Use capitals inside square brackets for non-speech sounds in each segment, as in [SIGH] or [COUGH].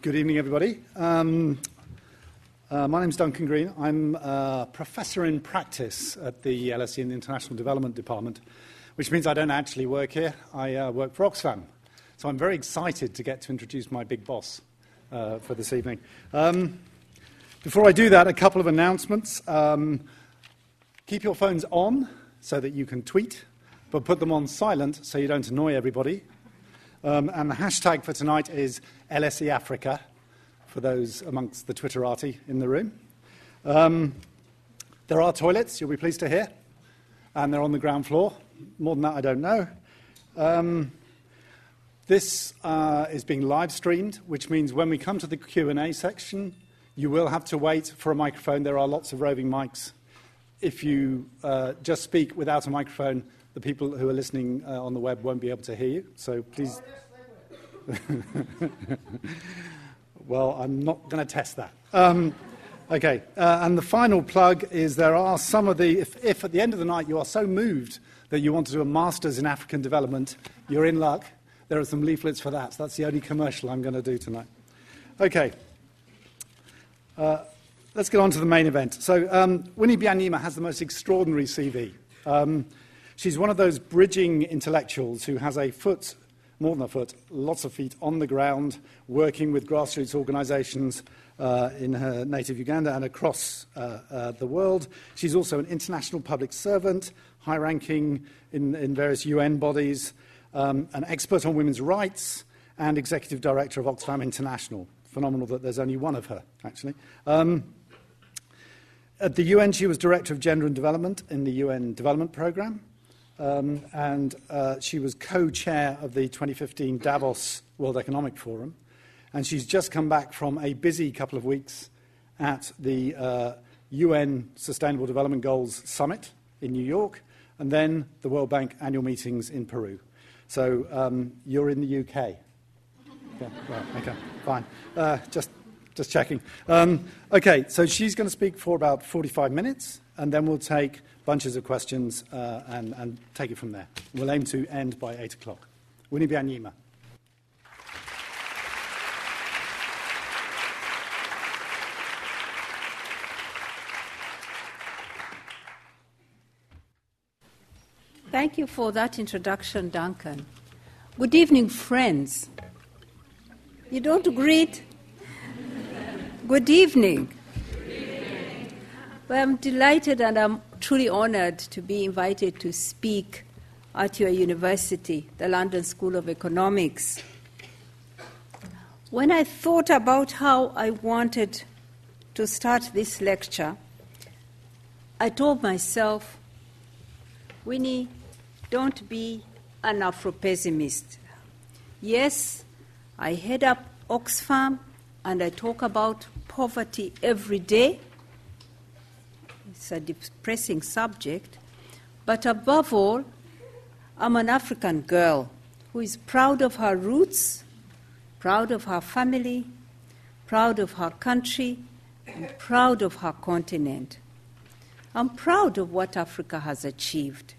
Good evening, everybody. Um, uh, my name is Duncan Green. I'm a professor in practice at the LSE in the International Development Department, which means I don't actually work here. I uh, work for Oxfam. So I'm very excited to get to introduce my big boss uh, for this evening. Um, before I do that, a couple of announcements. Um, keep your phones on so that you can tweet, but put them on silent so you don't annoy everybody. Um, and the hashtag for tonight is LSE Africa, for those amongst the Twitterati in the room. Um, there are toilets, you'll be pleased to hear, and they're on the ground floor. More than that, I don't know. Um, this uh, is being live streamed, which means when we come to the Q&A section, you will have to wait for a microphone. There are lots of roving mics. If you uh, just speak without a microphone, the people who are listening uh, on the web won't be able to hear you. So please. [LAUGHS] well, I'm not going to test that. Um, okay, uh, and the final plug is there are some of the, if, if at the end of the night you are so moved that you want to do a master's in African development, you're in luck. There are some leaflets for that. That's the only commercial I'm going to do tonight. Okay. Uh, let's get on to the main event. So, um, Winnie Byanyima has the most extraordinary CV. Um, She's one of those bridging intellectuals who has a foot, more than a foot, lots of feet on the ground, working with grassroots organizations uh, in her native Uganda and across uh, uh, the world. She's also an international public servant, high ranking in, in various UN bodies, um, an expert on women's rights, and executive director of Oxfam International. Phenomenal that there's only one of her, actually. Um, at the UN, she was Director of Gender and Development in the UN Development Programme. Um, and uh, she was co chair of the 2015 Davos World Economic Forum. And she's just come back from a busy couple of weeks at the uh, UN Sustainable Development Goals Summit in New York, and then the World Bank annual meetings in Peru. So um, you're in the UK. [LAUGHS] Yeah, okay, fine. Uh, just, just checking. Um, okay, so she's going to speak for about 45 minutes, and then we'll take bunches of questions uh, and, and, take it from there. We'll aim to end by 8 o'clock. Winnie Byanyima. Thank you for that introduction, Duncan. Good evening, friends. You don't greet? Good evening. Good evening. Well, I'm delighted and I'm truly honored to be invited to speak at your university, the London School of Economics. When I thought about how I wanted to start this lecture, I told myself, Winnie, don't be an Afro pessimist. Yes, I head up Oxfam and I talk about poverty every day, it's a depressing subject. But above all, I'm an African girl who is proud of her roots, proud of her family, proud of her country, and proud of her continent. I'm proud of what Africa has achieved.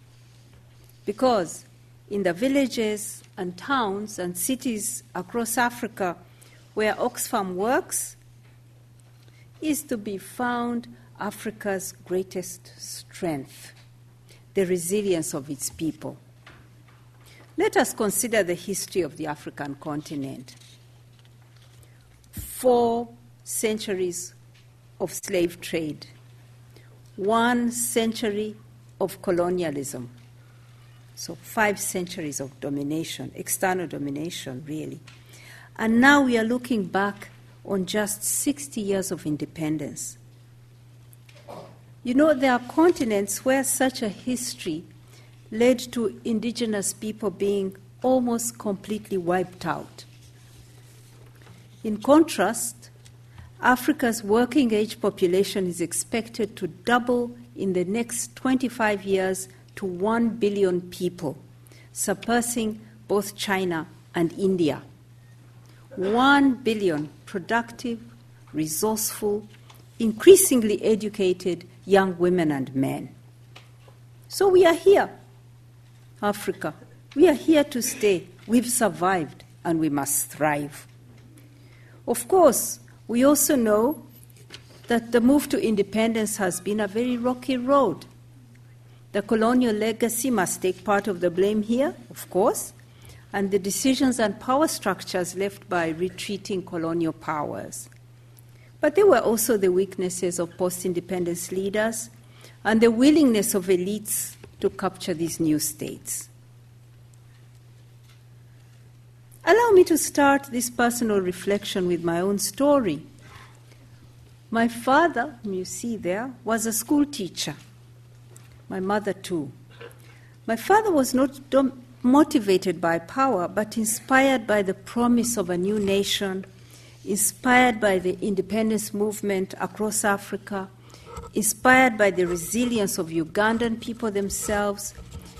Because in the villages and towns and cities across Africa where Oxfam works, is to be found Africa's greatest strength the resilience of its people. Let us consider the history of the African continent. Four centuries of slave trade, one century of colonialism, so five centuries of domination, external domination, really. And now we are looking back on just 60 years of independence. You know, there are continents where such a history led to indigenous people being almost completely wiped out. In contrast, Africa's working age population is expected to double in the next 25 years to 1 billion people, surpassing both China and India. 1 billion productive, resourceful, increasingly educated young women and men. So we are here, Africa. We are here to stay. We've survived and we must thrive. Of course, we also know that the move to independence has been a very rocky road. The colonial legacy must take part of the blame here, of course, and the decisions and power structures left by retreating colonial powers. But there were also the weaknesses of post independence leaders and the willingness of elites to capture these new states. Allow me to start this personal reflection with my own story. My father, whom you see there, was a school teacher. My mother, too. My father was not motivated by power, but inspired by the promise of a new nation, inspired by the independence movement across Africa, inspired by the resilience of Ugandan people themselves.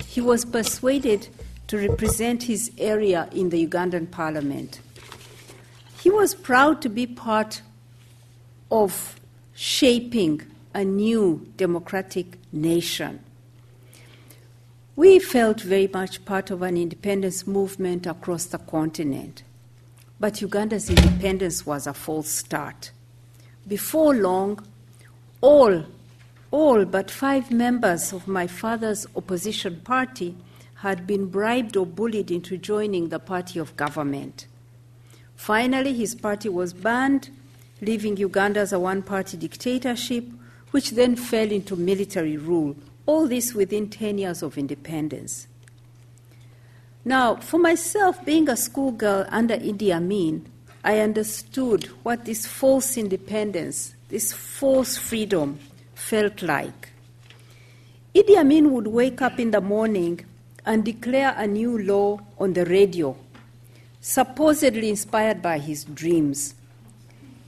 He was persuaded to represent his area in the Ugandan parliament. He was proud to be part of shaping a new democratic nation. We felt very much part of an independence movement across the continent. But Uganda's independence was a false start. Before long, all, all but five members of my father's opposition party had been bribed or bullied into joining the party of government. Finally, his party was banned, leaving Uganda as a one party dictatorship, which then fell into military rule all this within 10 years of independence. Now, for myself, being a schoolgirl under Idi Amin, I understood what this false independence, this false freedom, felt like. Idi Amin would wake up in the morning and declare a new law on the radio, supposedly inspired by his dreams.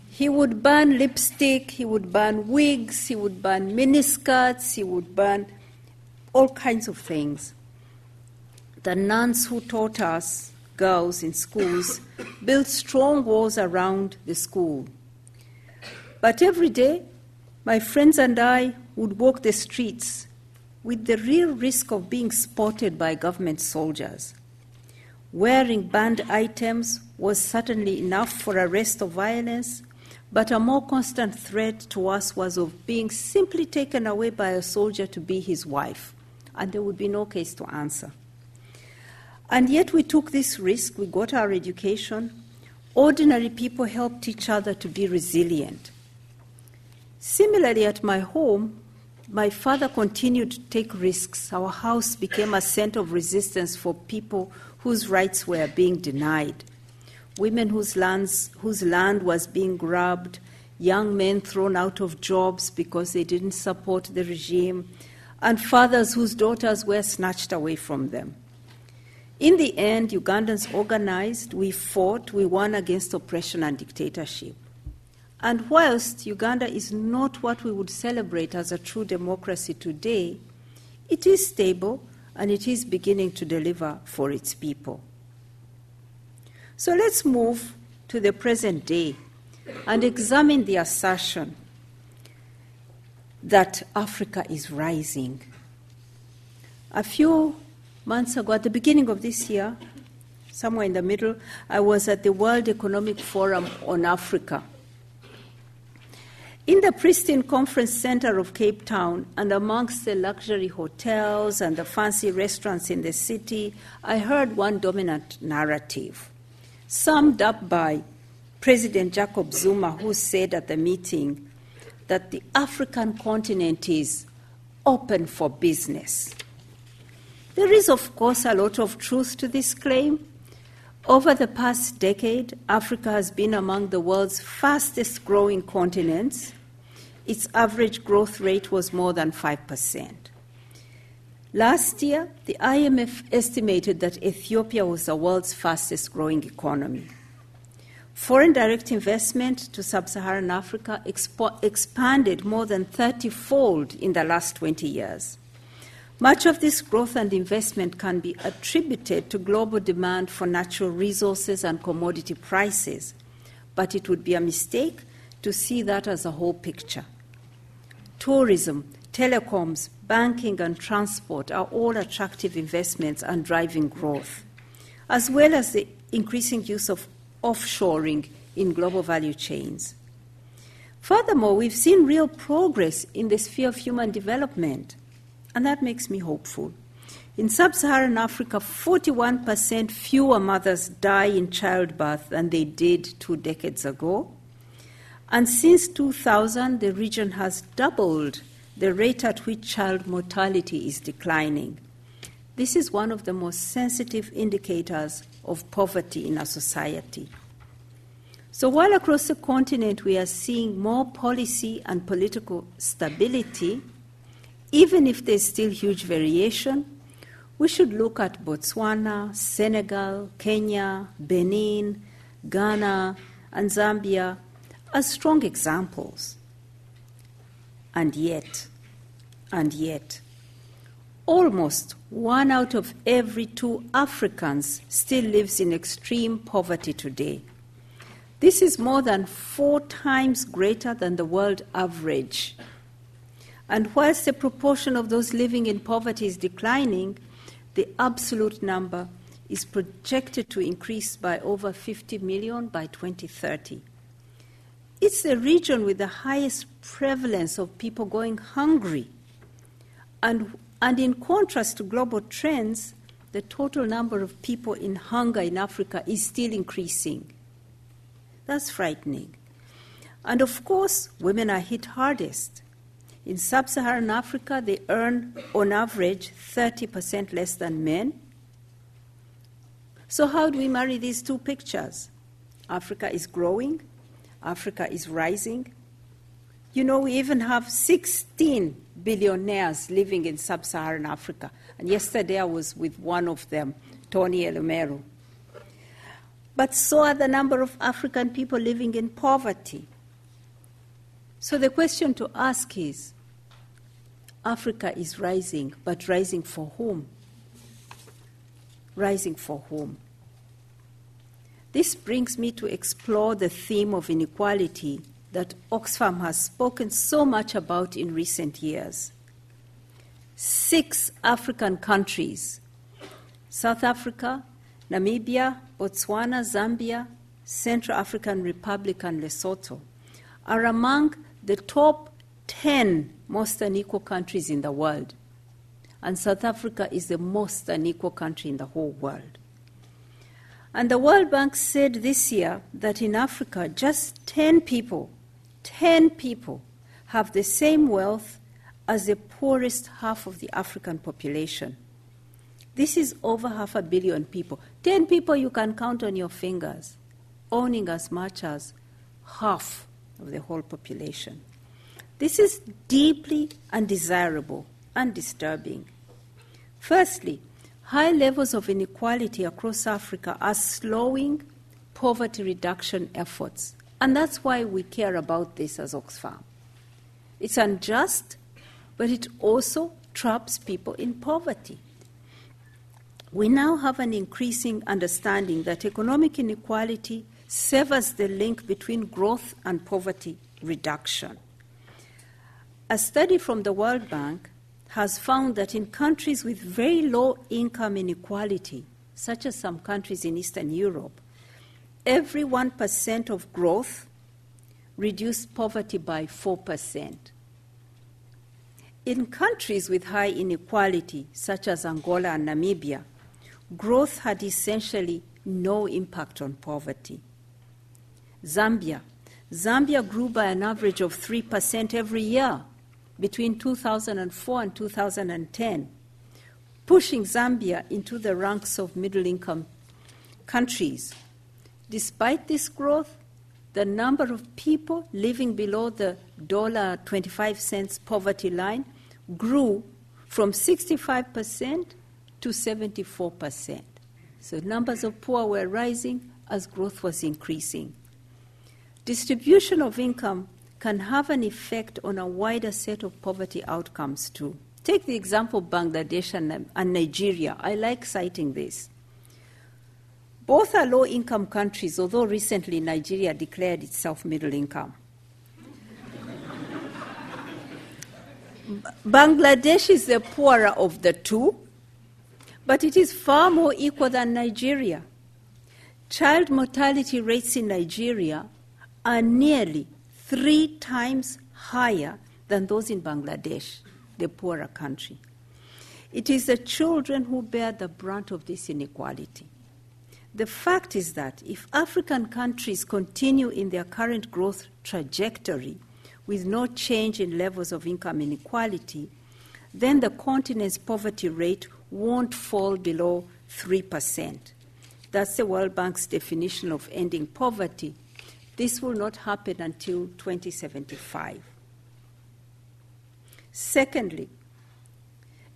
He would burn lipstick, he would burn wigs, he would burn miniskirts, he would burn all kinds of things. The nuns who taught us, girls in schools, built strong walls around the school. But every day, my friends and I would walk the streets with the real risk of being spotted by government soldiers. Wearing banned items was certainly enough for arrest of violence, but a more constant threat to us was of being simply taken away by a soldier to be his wife, and there would be no case to answer. And yet we took this risk, we got our education. Ordinary people helped each other to be resilient. Similarly, at my home, my father continued to take risks. Our house became a center of resistance for people whose rights were being denied women whose, lands, whose land was being grabbed, young men thrown out of jobs because they didn't support the regime, and fathers whose daughters were snatched away from them. In the end, Ugandans organized, we fought, we won against oppression and dictatorship. And whilst Uganda is not what we would celebrate as a true democracy today, it is stable and it is beginning to deliver for its people. So let's move to the present day and examine the assertion that Africa is rising. A few months ago, at the beginning of this year, somewhere in the middle, I was at the World Economic Forum on Africa. In the pristine conference center of Cape Town and amongst the luxury hotels and the fancy restaurants in the city, I heard one dominant narrative summed up by President Jacob Zuma, who said at the meeting that the African continent is open for business. There is, of course, a lot of truth to this claim. Over the past decade, Africa has been among the world's fastest growing continents. Its average growth rate was more than 5%. Last year, the IMF estimated that Ethiopia was the world's fastest growing economy. Foreign direct investment to sub Saharan Africa expo- expanded more than 30 fold in the last 20 years. Much of this growth and investment can be attributed to global demand for natural resources and commodity prices, but it would be a mistake to see that as a whole picture. Tourism, telecoms, banking, and transport are all attractive investments and driving growth, as well as the increasing use of offshoring in global value chains. Furthermore, we've seen real progress in the sphere of human development, and that makes me hopeful. In sub Saharan Africa, 41% fewer mothers die in childbirth than they did two decades ago. And since 2000, the region has doubled the rate at which child mortality is declining. This is one of the most sensitive indicators of poverty in a society. So, while across the continent we are seeing more policy and political stability, even if there's still huge variation, we should look at Botswana, Senegal, Kenya, Benin, Ghana, and Zambia as strong examples. And yet, and yet, almost one out of every two Africans still lives in extreme poverty today. This is more than four times greater than the world average. And whilst the proportion of those living in poverty is declining, the absolute number is projected to increase by over 50 million by 2030. It's the region with the highest prevalence of people going hungry. And, and in contrast to global trends, the total number of people in hunger in Africa is still increasing. That's frightening. And of course, women are hit hardest. In sub Saharan Africa, they earn on average 30% less than men. So, how do we marry these two pictures? Africa is growing, Africa is rising. You know, we even have 16 billionaires living in sub Saharan Africa. And yesterday I was with one of them, Tony Elumelu. But so are the number of African people living in poverty. So the question to ask is Africa is rising, but rising for whom? Rising for whom? This brings me to explore the theme of inequality that Oxfam has spoken so much about in recent years. Six African countries South Africa, Namibia, Botswana, Zambia, Central African Republic, and Lesotho are among the top 10 most unequal countries in the world. And South Africa is the most unequal country in the whole world. And the World Bank said this year that in Africa, just 10 people, 10 people have the same wealth as the poorest half of the African population. This is over half a billion people. 10 people you can count on your fingers, owning as much as half of the whole population. This is deeply undesirable and disturbing. Firstly, high levels of inequality across Africa are slowing poverty reduction efforts. And that's why we care about this as Oxfam. It's unjust, but it also traps people in poverty. We now have an increasing understanding that economic inequality severs the link between growth and poverty reduction. A study from the World Bank has found that in countries with very low income inequality, such as some countries in Eastern Europe, every 1% of growth reduced poverty by 4%. In countries with high inequality, such as Angola and Namibia, growth had essentially no impact on poverty. Zambia. Zambia grew by an average of 3% every year between 2004 and 2010, pushing Zambia into the ranks of middle income countries. Despite this growth, the number of people living below the dollar 25 cents poverty line grew from 65% to 74%. So numbers of poor were rising as growth was increasing. Distribution of income can have an effect on a wider set of poverty outcomes too. Take the example of Bangladesh and, Nigeria. I like citing this. Both are low income countries, although recently Nigeria declared itself middle income. Bangladesh is the poorer of the two, but it is far more equal than Nigeria. Child mortality rates in Nigeria are nearly three times higher than those in Bangladesh, the poorer country. It is the children who bear the brunt of this inequality. The fact is that if African countries continue in their current growth trajectory with no change in levels of income inequality, then the continent's poverty rate won't fall below 3%. That's the World Bank's definition of ending poverty. This will not happen until 2075. Secondly,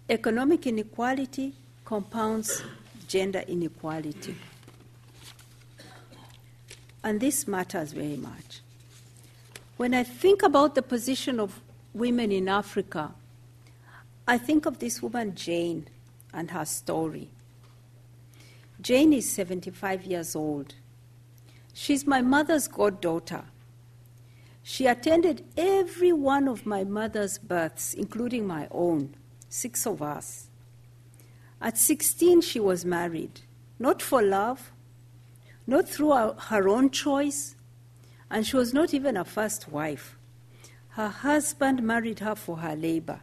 economic inequality compounds gender inequality. And this matters very much. When I think about the position of women in Africa, I think of this woman, Jane, and her story. Jane is 75 years old. She's my mother's goddaughter. She attended every one of my mother's births, including my own, six of us. At 16, she was married, not for love, not through her own choice, and she was not even a first wife. Her husband married her for her labor.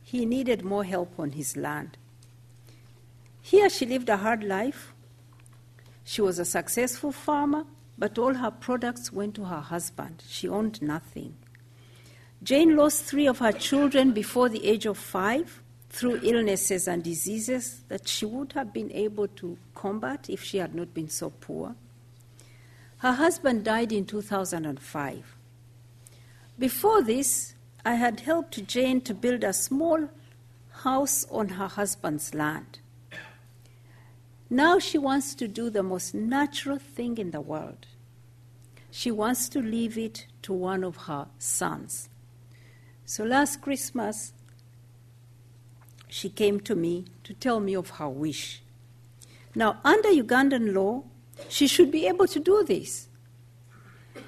He needed more help on his land. Here she lived a hard life, she was a successful farmer, but all her products went to her husband. She owned nothing. Jane lost three of her children before the age of five through illnesses and diseases that she would have been able to combat if she had not been so poor. Her husband died in 2005. Before this, I had helped Jane to build a small house on her husband's land. Now she wants to do the most natural thing in the world. She wants to leave it to one of her sons. So last Christmas, she came to me to tell me of her wish. Now, under Ugandan law, she should be able to do this.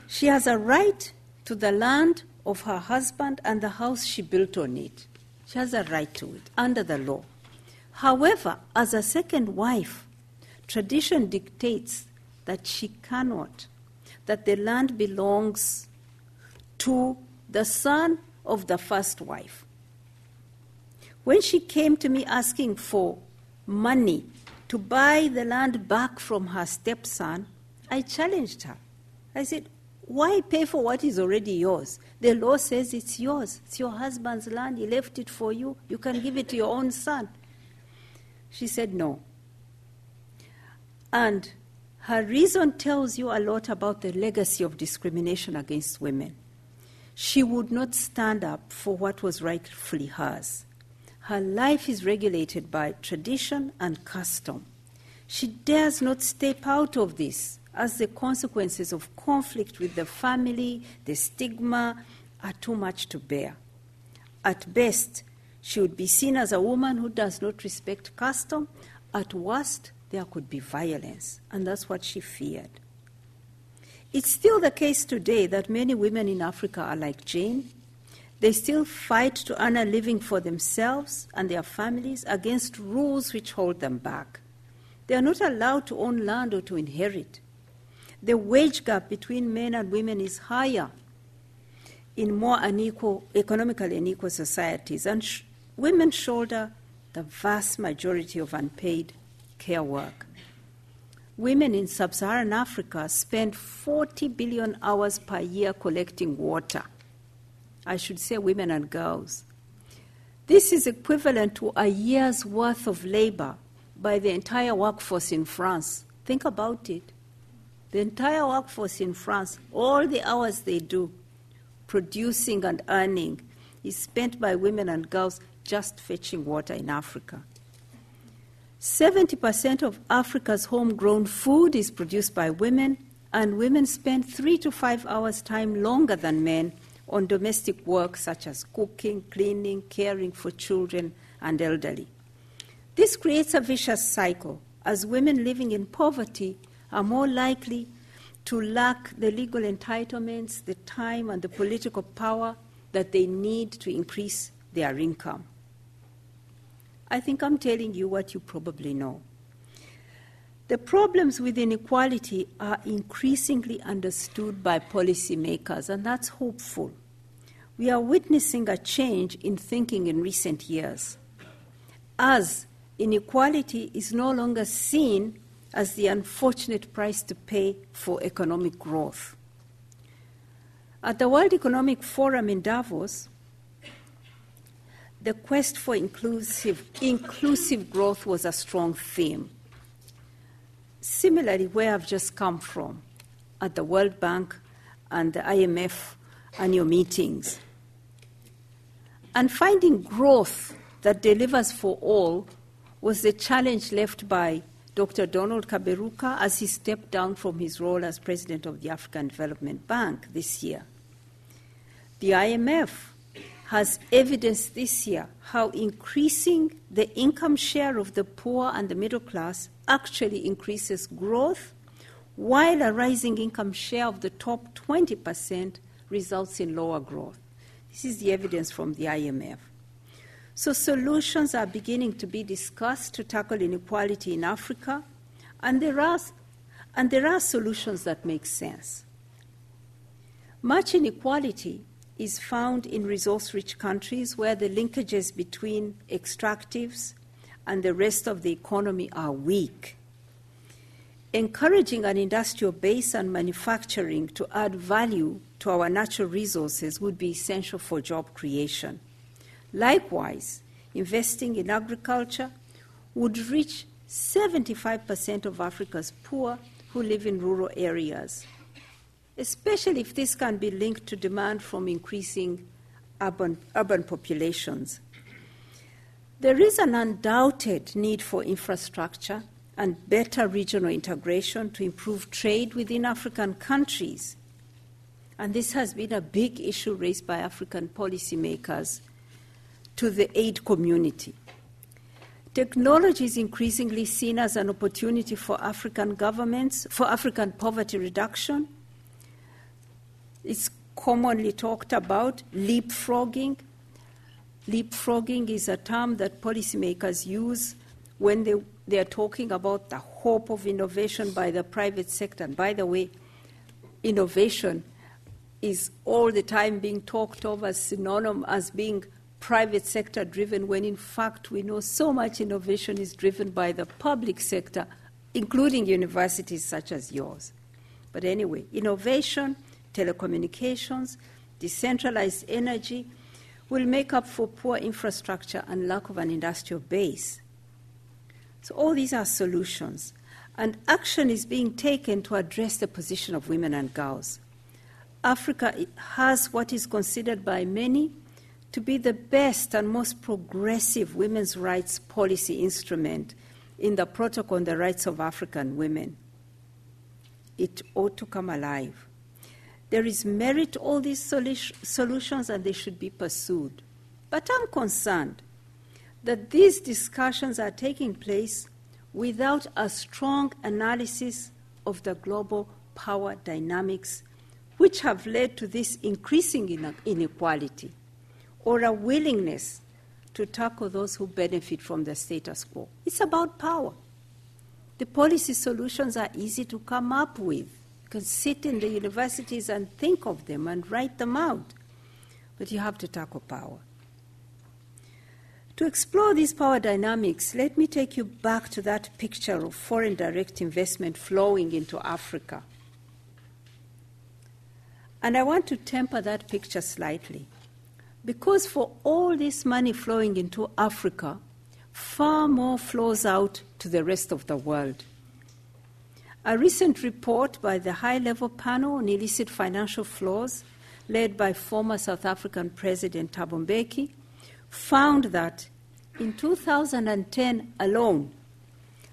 She has a right to the land of her husband and the house she built on it. She has a right to it under the law. However, as a second wife, Tradition dictates that she cannot, that the land belongs to the son of the first wife. When she came to me asking for money to buy the land back from her stepson, I challenged her. I said, Why pay for what is already yours? The law says it's yours. It's your husband's land. He left it for you. You can give it to your own son. She said, No. And her reason tells you a lot about the legacy of discrimination against women. She would not stand up for what was rightfully hers. Her life is regulated by tradition and custom. She dares not step out of this as the consequences of conflict with the family, the stigma, are too much to bear. At best, she would be seen as a woman who does not respect custom. At worst, there could be violence, and that's what she feared. It's still the case today that many women in Africa are like Jane. They still fight to earn a living for themselves and their families against rules which hold them back. They are not allowed to own land or to inherit. The wage gap between men and women is higher in more unequal, economically unequal societies, and sh- women shoulder the vast majority of unpaid care work. Women in sub Saharan Africa spend 40 billion hours per year collecting water. I should say women and girls. This is equivalent to a year's worth of labor by the entire workforce in France. Think about it. The entire workforce in France, all the hours they do producing and earning, is spent by women and girls just fetching water in Africa. 70% of Africa's homegrown food is produced by women, and women spend three to five hours' time longer than men on domestic work such as cooking, cleaning, caring for children and elderly. This creates a vicious cycle, as women living in poverty are more likely to lack the legal entitlements, the time, and the political power that they need to increase their income. I think I'm telling you what you probably know. The problems with inequality are increasingly understood by policymakers, and that's hopeful. We are witnessing a change in thinking in recent years, as inequality is no longer seen as the unfortunate price to pay for economic growth. At the World Economic Forum in Davos, the quest for inclusive, inclusive growth was a strong theme. Similarly, where I've just come from, at the World Bank and the IMF annual meetings, and finding growth that delivers for all was the challenge left by Dr. Donald Kaberuka as he stepped down from his role as president of the African Development Bank this year. The IMF has evidenced this year how increasing the income share of the poor and the middle class actually increases growth, while a rising income share of the top 20% results in lower growth. This is the evidence from the IMF. So, solutions are beginning to be discussed to tackle inequality in Africa, and there are, and there are solutions that make sense. Much inequality is found in resource rich countries where the linkages between extractives and the rest of the economy are weak. Encouraging an industrial base and manufacturing to add value to our natural resources would be essential for job creation. Likewise, investing in agriculture would reach 75% of Africa's poor who live in rural areas, especially if this can be linked to demand from increasing urban, urban populations. There is an undoubted need for infrastructure and better regional integration to improve trade within African countries. And this has been a big issue raised by African policymakers to the aid community. Technology is increasingly seen as an opportunity for African governments, for African poverty reduction. It's commonly talked about leapfrogging. Leapfrogging is a term that policymakers use when they, they are talking about the hope of innovation by the private sector. And by the way, innovation is all the time being talked of as synonymous as being private sector driven, when in fact we know so much innovation is driven by the public sector, including universities such as yours. But anyway, innovation, telecommunications, decentralized energy will make up for poor infrastructure and lack of an industrial base. So, all these are solutions, and action is being taken to address the position of women and girls. Africa has what is considered by many to be the best and most progressive women's rights policy instrument in the Protocol on the Rights of African Women. It ought to come alive. There is merit to all these solutions and they should be pursued. But I'm concerned that these discussions are taking place without a strong analysis of the global power dynamics which have led to this increasing inequality or a willingness to tackle those who benefit from the status quo. It's about power. The policy solutions are easy to come up with. Can sit in the universities and think of them and write them out. But you have to tackle power. To explore these power dynamics, let me take you back to that picture of foreign direct investment flowing into Africa. And I want to temper that picture slightly. Because for all this money flowing into Africa, far more flows out to the rest of the world. A recent report by the high level panel on illicit financial flows, led by former South African President Thabo Mbeki, found that in 2010 alone,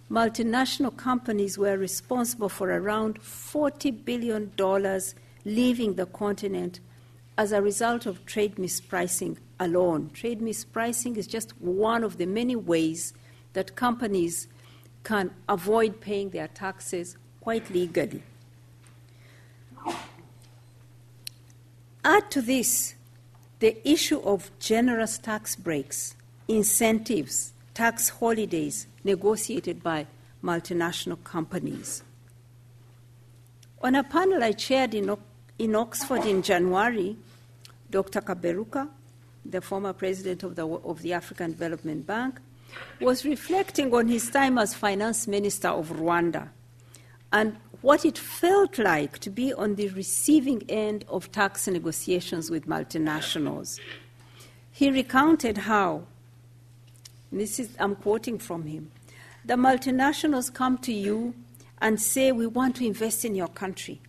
multinational companies were responsible for around $40 billion leaving the continent as a result of trade mispricing alone. Trade mispricing is just one of the many ways that companies can avoid paying their taxes quite legally. Add to this the issue of generous tax breaks, incentives, tax holidays negotiated by multinational companies. On a panel I chaired in, in Oxford in January, Dr. Kaberuka, the former president of the, of the African Development Bank, was reflecting on his time as finance minister of Rwanda and what it felt like to be on the receiving end of tax negotiations with multinationals. He recounted how, this is, I'm quoting from him, the multinationals come to you and say, We want to invest in your country,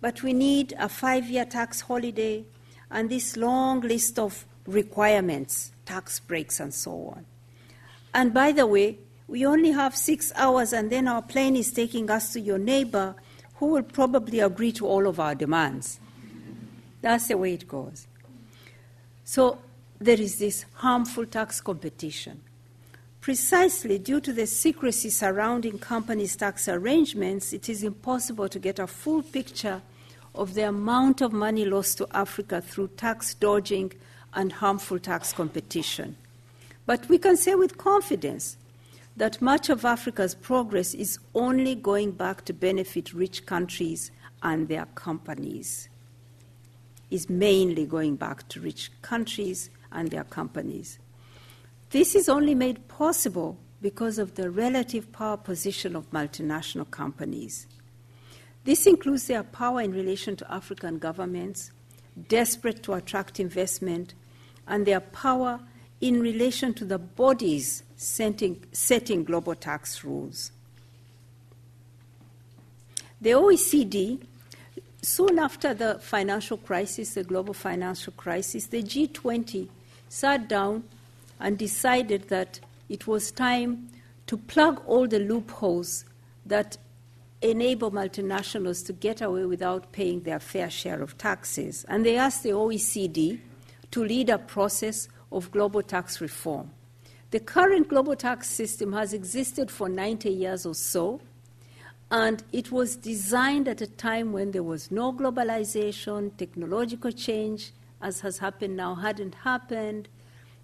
but we need a five year tax holiday and this long list of requirements, tax breaks, and so on. And by the way, we only have six hours, and then our plane is taking us to your neighbor who will probably agree to all of our demands. That's the way it goes. So there is this harmful tax competition. Precisely due to the secrecy surrounding companies' tax arrangements, it is impossible to get a full picture of the amount of money lost to Africa through tax dodging and harmful tax competition. But we can say with confidence that much of Africa's progress is only going back to benefit rich countries and their companies. Is mainly going back to rich countries and their companies. This is only made possible because of the relative power position of multinational companies. This includes their power in relation to African governments, desperate to attract investment, and their power in relation to the bodies setting, setting global tax rules. The OECD, soon after the financial crisis, the global financial crisis, the G20 sat down and decided that it was time to plug all the loopholes that enable multinationals to get away without paying their fair share of taxes. And they asked the OECD to lead a process of global tax reform. The current global tax system has existed for 90 years or so, and it was designed at a time when there was no globalization, technological change, as has happened now, hadn't happened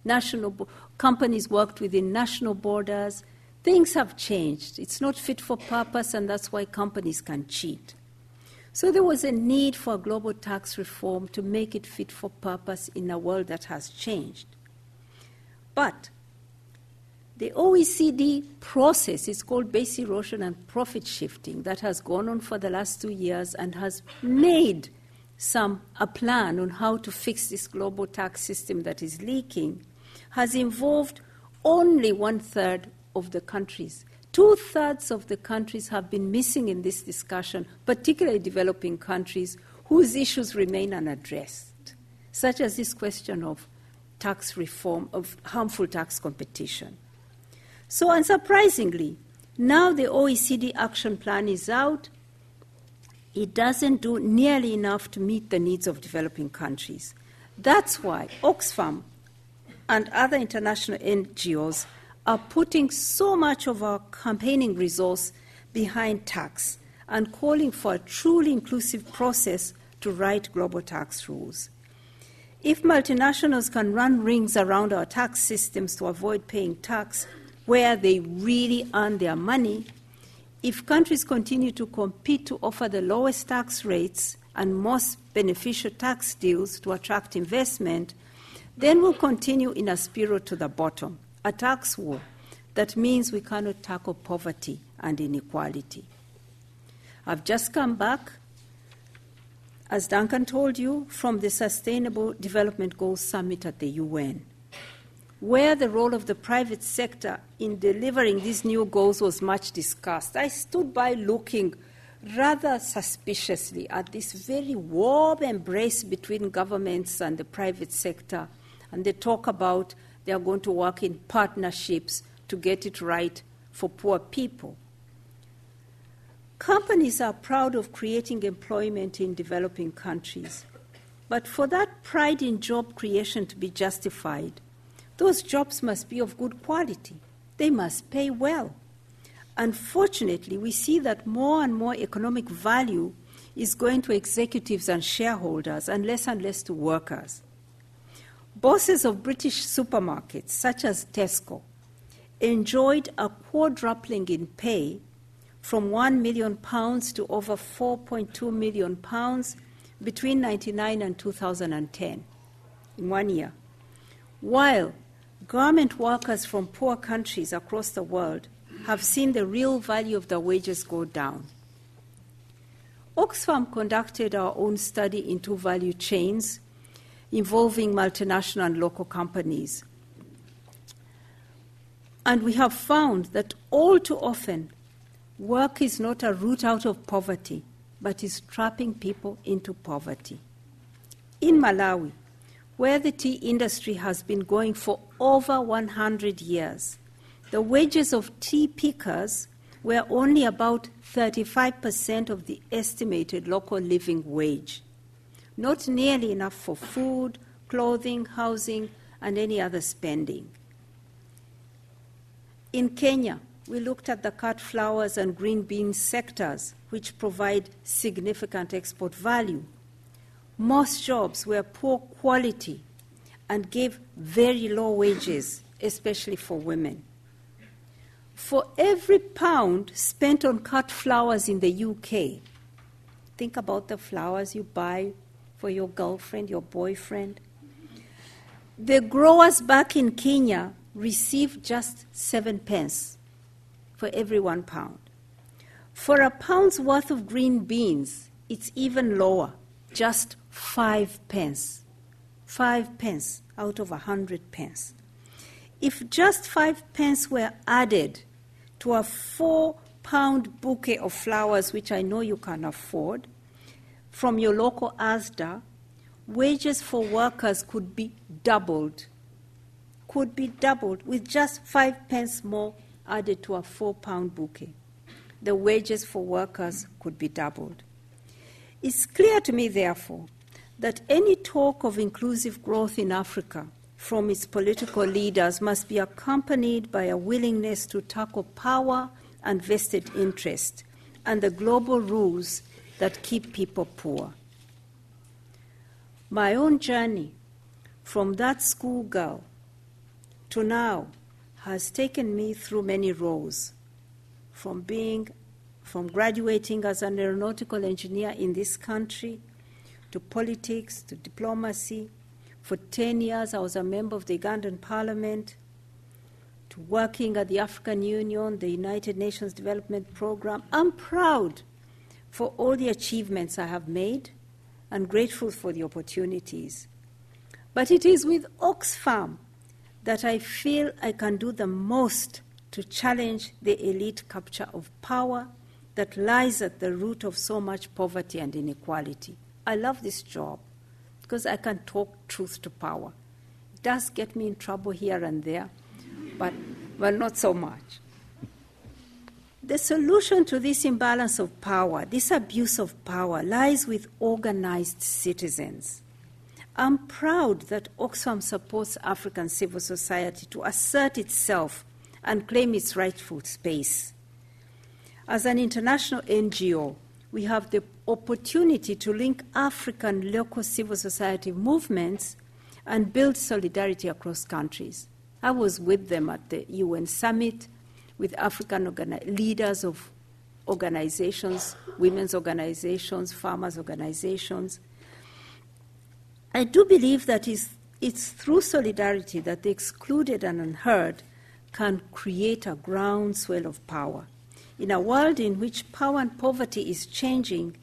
national bo- companies worked within national borders. Things have changed. It's not fit for purpose, and that's why companies can cheat. So there was a need for global tax reform to make it fit for purpose in a world that has changed. But the OECD process is called base erosion and profit shifting that has gone on for the last two years and has made some a plan on how to fix this global tax system that is leaking has involved only one third of the countries. Two thirds of the countries have been missing in this discussion, particularly developing countries whose issues remain unaddressed, such as this question of tax reform, of harmful tax competition. So, unsurprisingly, now the OECD action plan is out. It doesn't do nearly enough to meet the needs of developing countries. That's why Oxfam and other international NGOs are putting so much of our campaigning resource behind tax and calling for a truly inclusive process to write global tax rules. If multinationals can run rings around our tax systems to avoid paying tax where they really earn their money, if countries continue to compete to offer the lowest tax rates and most beneficial tax deals to attract investment, then we'll continue in a spiral to the bottom, a tax war. That means we cannot tackle poverty and inequality. I've just come back, as Duncan told you, from the Sustainable Development Goals Summit at the UN, where the role of the private sector in delivering these new goals was much discussed. I stood by looking rather suspiciously at this very warm embrace between governments and the private sector and they talk about they are going to work in partnerships to get it right for poor people. Companies are proud of creating employment in developing countries, but for that pride in job creation to be justified, those jobs must be of good quality. They must pay well. Unfortunately, we see that more and more economic value is going to executives and shareholders and less and less to workers. Bosses of British supermarkets, such as Tesco, enjoyed a quadrupling in pay from 1 million pounds to over 4.2 million pounds between 1999 and 2010 in one year. While garment workers from poor countries across the world have seen the real value of their wages go down. Oxfam conducted our own study into value chains involving multinational and local companies. And we have found that all too often, work is not a route out of poverty, but is trapping people into poverty. In Malawi, where the tea industry has been going for over 100 years, the wages of tea pickers were only about 35% of the estimated local living wage, not nearly enough for food, clothing, housing, and any other spending. In Kenya, we looked at the cut flowers and green beans sectors, which provide significant export value. Most jobs were poor quality and gave very low wages, especially for women. For every pound spent on cut flowers in the UK, think about the flowers you buy for your girlfriend, your boyfriend. The growers back in Kenya receive just seven pence for every one pound. For a pound's worth of green beans, it's even lower, just five pence. Five pence out of a hundred pence. If just five pence were added to a four pound bouquet of flowers, which I know you can afford, from your local ASDA, wages for workers could be doubled could be doubled with just five pence more added to a four pound bouquet. The wages for workers could be doubled. It's clear to me, therefore, that any talk of inclusive growth in Africa from its political leaders must be accompanied by a willingness to tackle power and vested interest and the global rules that keep people poor. My own journey from that schoolgirl to now has taken me through many roles from being from graduating as an aeronautical engineer in this country to politics to diplomacy. For 10 years i was a member of the ugandan parliament to working at the african union the united nations development program. I'm proud for all the achievements i have made and grateful for the opportunities. But it is with oxfam that I feel I can do the most to challenge the elite capture of power that lies at the root of so much poverty and inequality. I love this job because I can talk truth to power. It does get me in trouble here and there, but well, not so much. The solution to this imbalance of power, this abuse of power, lies with organized citizens. I'm proud that Oxfam supports African civil society to assert itself and claim its rightful space. As an international NGO, we have the opportunity to link African local civil society movements and build solidarity across countries. I was with them at the UN summit with African organi- leaders of organizations, women's organizations, farmers' organizations I do believe that it's through solidarity that the excluded and unheard can create a groundswell of power. In a world in which power and poverty is changing,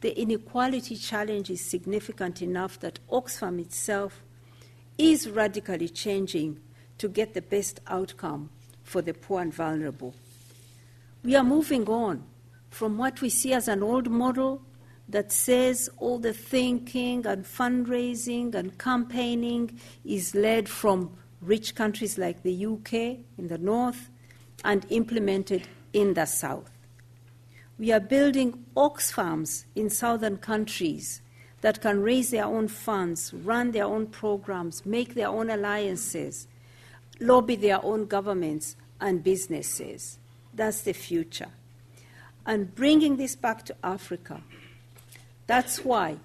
the inequality challenge is significant enough that Oxfam itself is radically changing to get the best outcome for the poor and vulnerable. We are moving on from what we see as an old model that says all the thinking and fundraising and campaigning is led from rich countries like the UK in the north and implemented in the south. We are building Oxfams in southern countries that can raise their own funds, run their own programs, make their own alliances, lobby their own governments and businesses. That's the future. And bringing this back to Africa, that's why,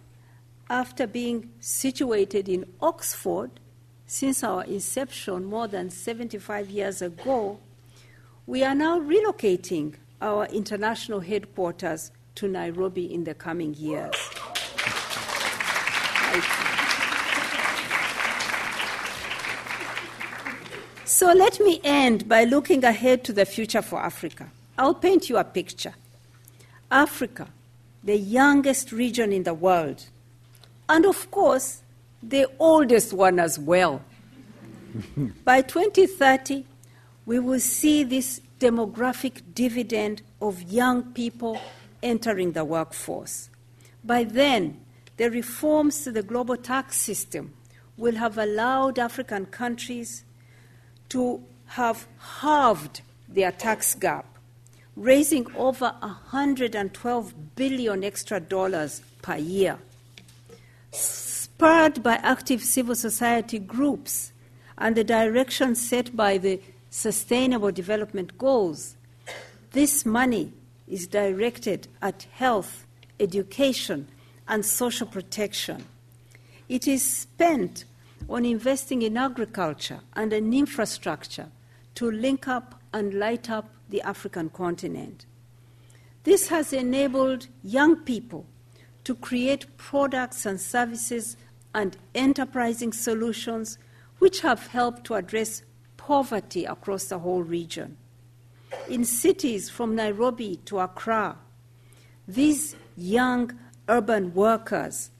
after being situated in Oxford since our inception more than 75 years ago, We are now relocating our international headquarters to Nairobi in the coming years. So let me end by looking ahead to the future for Africa. I'll paint you a picture. Africa, the youngest region in the world, and of course, the oldest one as well. [LAUGHS] By 2030, we will see this demographic dividend of young people entering the workforce. By then, the reforms to the global tax system will have allowed African countries to have halved their tax gap, raising over 112 billion extra dollars per year. Spurred by active civil society groups and the direction set by the Sustainable Development Goals, this money is directed at health, education, and social protection. It is spent on investing in agriculture and in infrastructure to link up and light up the African continent. This has enabled young people to create products and services and enterprising solutions which have helped to address poverty across the whole region. In cities from Nairobi to Accra, these young urban workers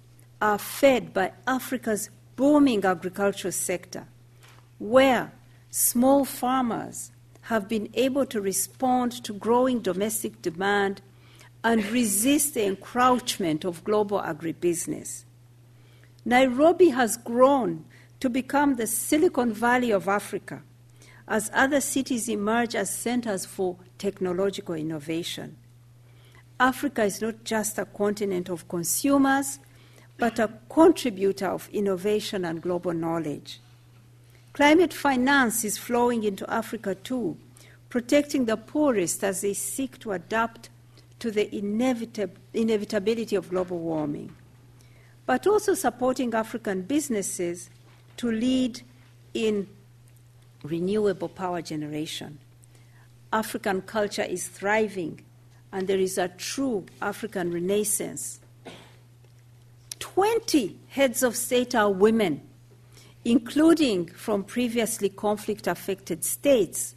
are fed by Africa's booming agricultural sector, where small farmers have been able to respond to growing domestic demand and resist the encroachment of global agribusiness. Nairobi has grown to become the Silicon Valley of Africa as other cities emerge as centers for technological innovation. Africa is not just a continent of consumers, but a contributor of innovation and global knowledge. Climate finance is flowing into Africa too, protecting the poorest as they seek to adapt to the inevitab- inevitability of global warming, but also supporting African businesses to lead in renewable power generation. African culture is thriving, and there is a true African renaissance. 20 heads of state are women, including from previously conflict affected states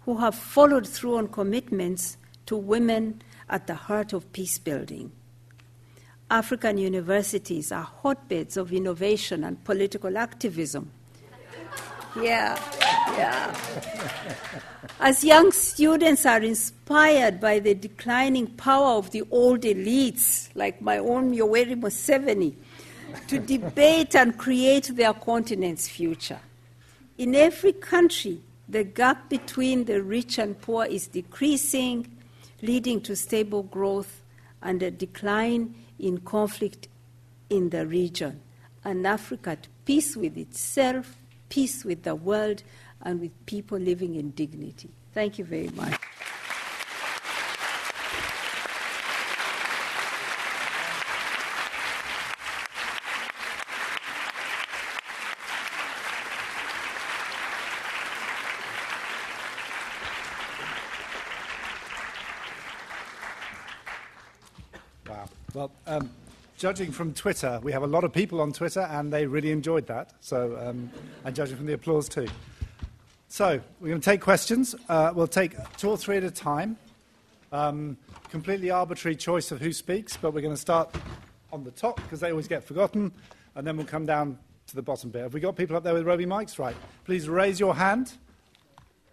who have followed through on commitments to women at the heart of peace building. African universities are hotbeds of innovation and political activism. Yeah, yeah. As young students are inspired by the declining power of the old elites, like my own Yoweri Museveni, to debate and create their continent's future. In every country, the gap between the rich and poor is decreasing, leading to stable growth and a decline in conflict in the region. And Africa at peace with itself, peace with the world, and with people living in dignity. Thank you very much. Wow. Well, um, judging from Twitter, we have a lot of people on Twitter, and they really enjoyed that. So, um, and judging from the applause too. So, we're going to take questions. Uh, we'll take two or three at a time. Um, completely arbitrary choice of who speaks, but we're going to start on the top because they always get forgotten, and then we'll come down to the bottom bit. Have we got people up there with Roby mics? Right. Please raise your hand.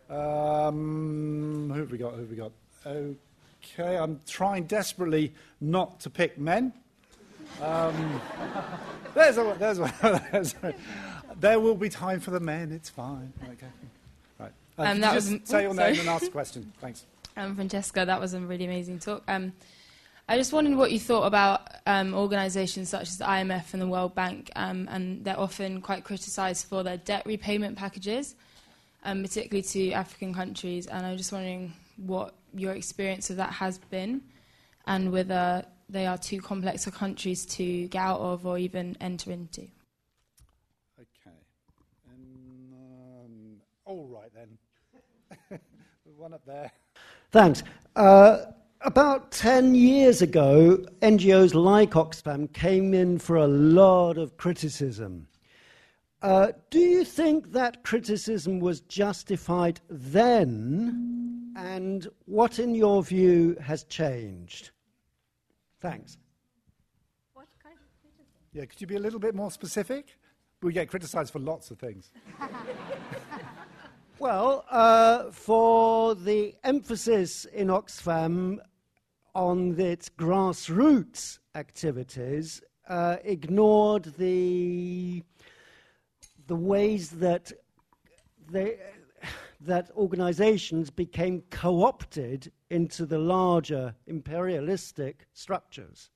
Um, who have we got? Who have we got? Okay, I'm trying desperately not to pick men. Um, there's a, there's one. [LAUGHS] There's a, there will be time for the men. It's fine. Okay. Right. Uh, Um, that was just say your name and ask a question. Thanks. [LAUGHS] Um, Francesca, that was a really amazing talk. Um, I just wondered what you thought about um, organisations such as the IMF and the World Bank, um, and they're often quite criticised for their debt repayment packages, um, particularly to African countries. And I was just wondering what your experience of that has been, and whether they are too complex for countries to get out of or even enter into. Okay. And, um, all right then. [LAUGHS] One up there. Thanks. Uh, about 10 years ago, NGOs like Oxfam came in for a lot of criticism. Uh, do you think that criticism was justified then? And what, in your view, has changed? Thanks. What kind of criticism? Yeah, could you be a little bit more specific? We get criticized for lots of things. [LAUGHS] Well, uh, for the emphasis in Oxfam on its grassroots activities, uh, ignored the the ways that they, that organizations became co-opted into the larger imperialistic structures.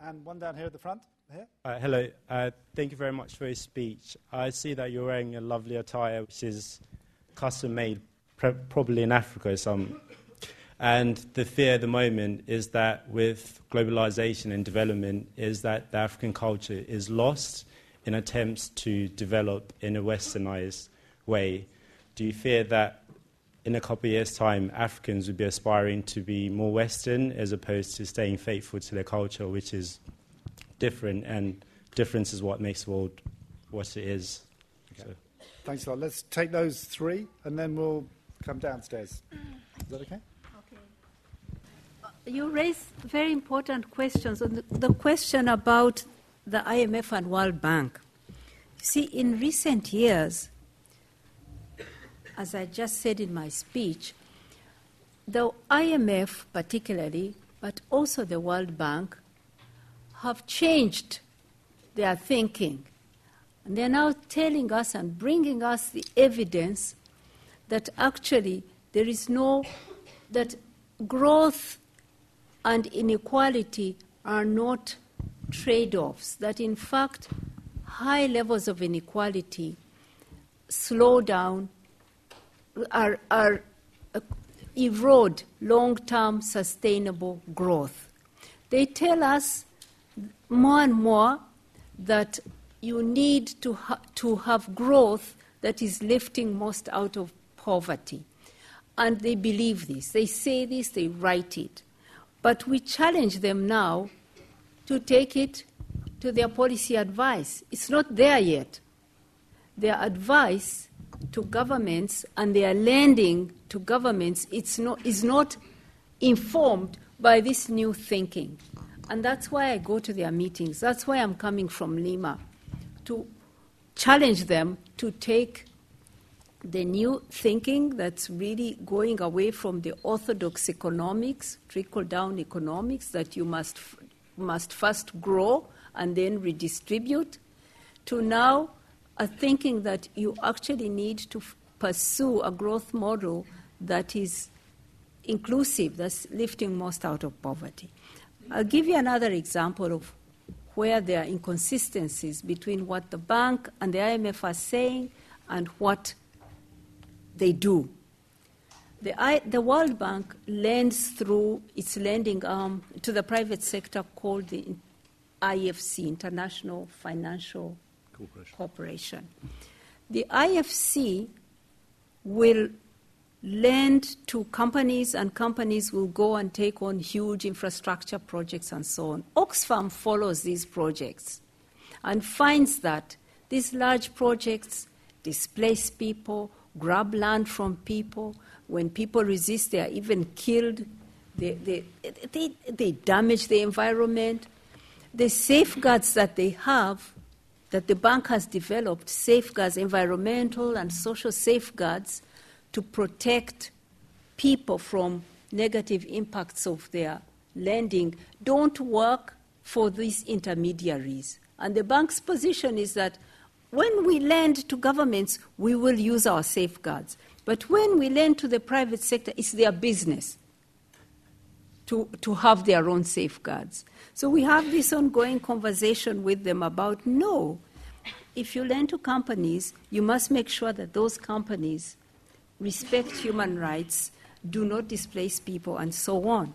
And one down here at the front. Here. Uh, hello. Uh, thank you very much for your speech. I see that you're wearing a lovely attire, which is custom made, pre- probably in Africa or some. And the fear at the moment is that with globalization and development, is that the African culture is lost in attempts to develop in a westernized way. Do you fear that in a couple of years' time, Africans would be aspiring to be more Western as opposed to staying faithful to their culture, which is different, and difference is what makes the world what it is. So. Thanks a lot. Let's take those three, and then we'll come downstairs. Is that okay? Okay uh, you raise very important questions. On the, the question about the IMF and World Bank. You see, in recent years, as I just said in my speech, the IMF particularly, but also the World Bank, have changed their thinking. And they're now telling us and bringing us the evidence that actually there is no, that growth and inequality are not trade offs, that in fact, high levels of inequality slow down, are, are uh, erode long term sustainable growth. They tell us more and more that you need to, ha- to have growth that is lifting most out of poverty. And they believe this. They say this, they write it. But we challenge them now to take it to their policy advice. It's not there yet. Their advice to governments and their lending to governments it's not, is not informed by this new thinking. And that's why I go to their meetings. That's why I'm coming from Lima to challenge them to take the new thinking that's really going away from the orthodox economics, trickle down economics, that you must, must first grow and then redistribute, to now a thinking that you actually need to f- pursue a growth model that is inclusive, that's lifting most out of poverty. I'll give you another example of where there are inconsistencies between what the bank and the IMF are saying and what they do. The, I, the World Bank lends through its lending arm to the private sector called the IFC, International Financial Corporation. The IFC will lend to companies, and companies will go and take on huge infrastructure projects and so on. Oxfam follows these projects and finds that these large projects displace people, grab land from people. When people resist, they are even killed. They, they, they, they damage the environment. The safeguards that they have, that the bank has developed, safeguards, environmental and social safeguards, to protect people from negative impacts of their lending, don't work for these intermediaries. And the bank's position is that when we lend to governments, we will use our safeguards. But when we lend to the private sector, it's their business to, to have their own safeguards. So we have this ongoing conversation with them about no, if you lend to companies, you must make sure that those companies respect human rights, do not displace people, and so on.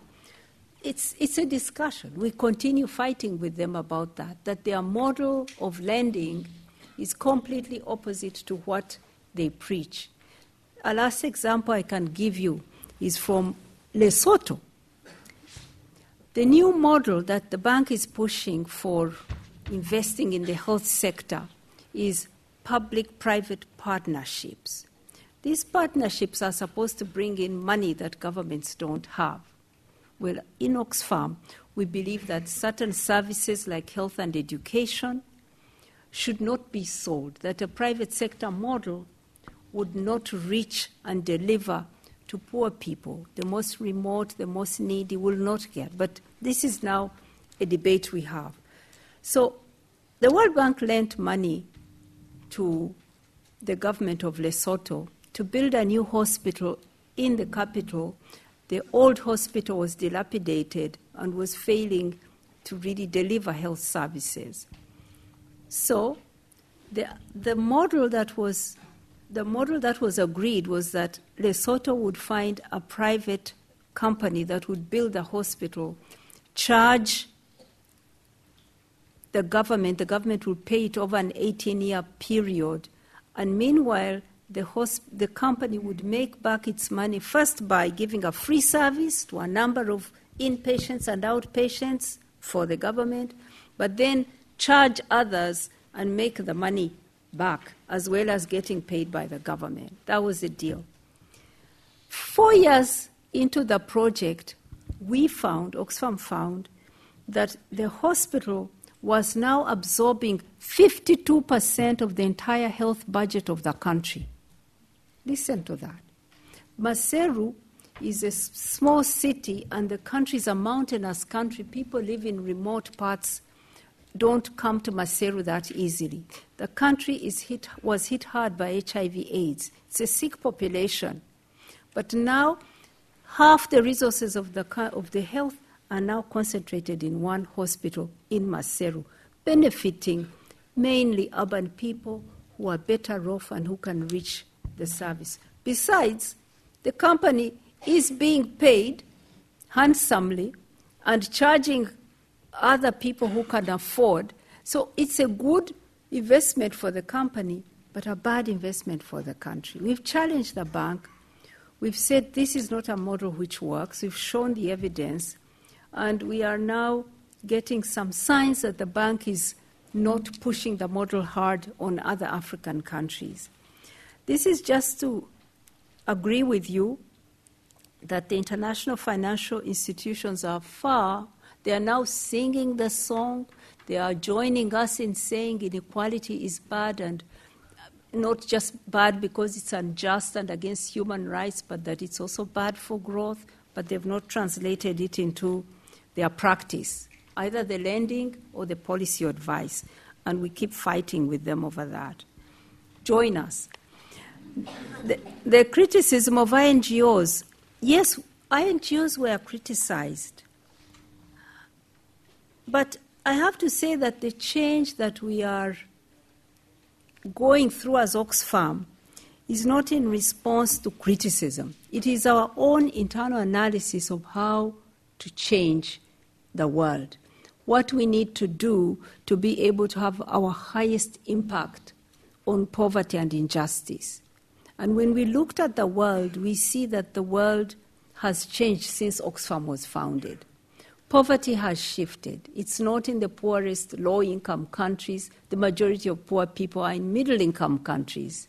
It's, it's a discussion. We continue fighting with them about that, that their model of lending is completely opposite to what they preach. a last example I can give you is from Lesotho. The new model that the bank is pushing for investing in the health sector is public private partnerships. These partnerships are supposed to bring in money that governments don't have. Well, in Oxfam, we believe that certain services like health and education should not be sold, that a private sector model would not reach and deliver to poor people. The most remote, the most needy will not get. But this is now a debate we have. So the World Bank lent money to the government of Lesotho to build a new hospital in the capital. The old hospital was dilapidated and was failing to really deliver health services. So the, the model that was the model that was agreed was that Lesotho would find a private company that would build the hospital, charge the government, the government would pay it over an 18 year period, and meanwhile, the, hosp- the company would make back its money first by giving a free service to a number of inpatients and outpatients for the government, but then charge others and make the money back, as well as getting paid by the government. That was the deal. Four years into the project, we found, Oxfam found, that the hospital was now absorbing 52% of the entire health budget of the country. Listen to that. Maseru is a small city, and the country is a mountainous country. People live in remote parts don't come to Maseru that easily. The country is hit, was hit hard by HIV/AIDS. It's a sick population, but now half the resources of the of the health are now concentrated in one hospital in Maseru, benefiting mainly urban people who are better off and who can reach the service. Besides, the company is being paid handsomely and charging other people who can afford. So it's a good investment for the company, but a bad investment for the country. We've challenged the bank. We've said this is not a model which works. We've shown the evidence. And we are now getting some signs that the bank is not pushing the model hard on other African countries. This is just to agree with you that the international financial institutions are far they are now singing the song. They are joining us in saying inequality is bad and uh, not just bad because it's unjust and against human rights, but that it's also bad for growth. But they've not translated it into their practice, either the lending or the policy advice. And we keep fighting with them over that. Join us. The, the criticism of NGOs yes, NGOs were criticized but I have to say that the change that we are going through as Oxfam is not in response to criticism. It is our own internal analysis of how to change the world, what we need to do to be able to have our highest impact on poverty and injustice. And when we looked at the world, we see that the world has changed since Oxfam was founded. Poverty has shifted. It's not in the poorest, low income countries. The majority of poor people are in middle income countries.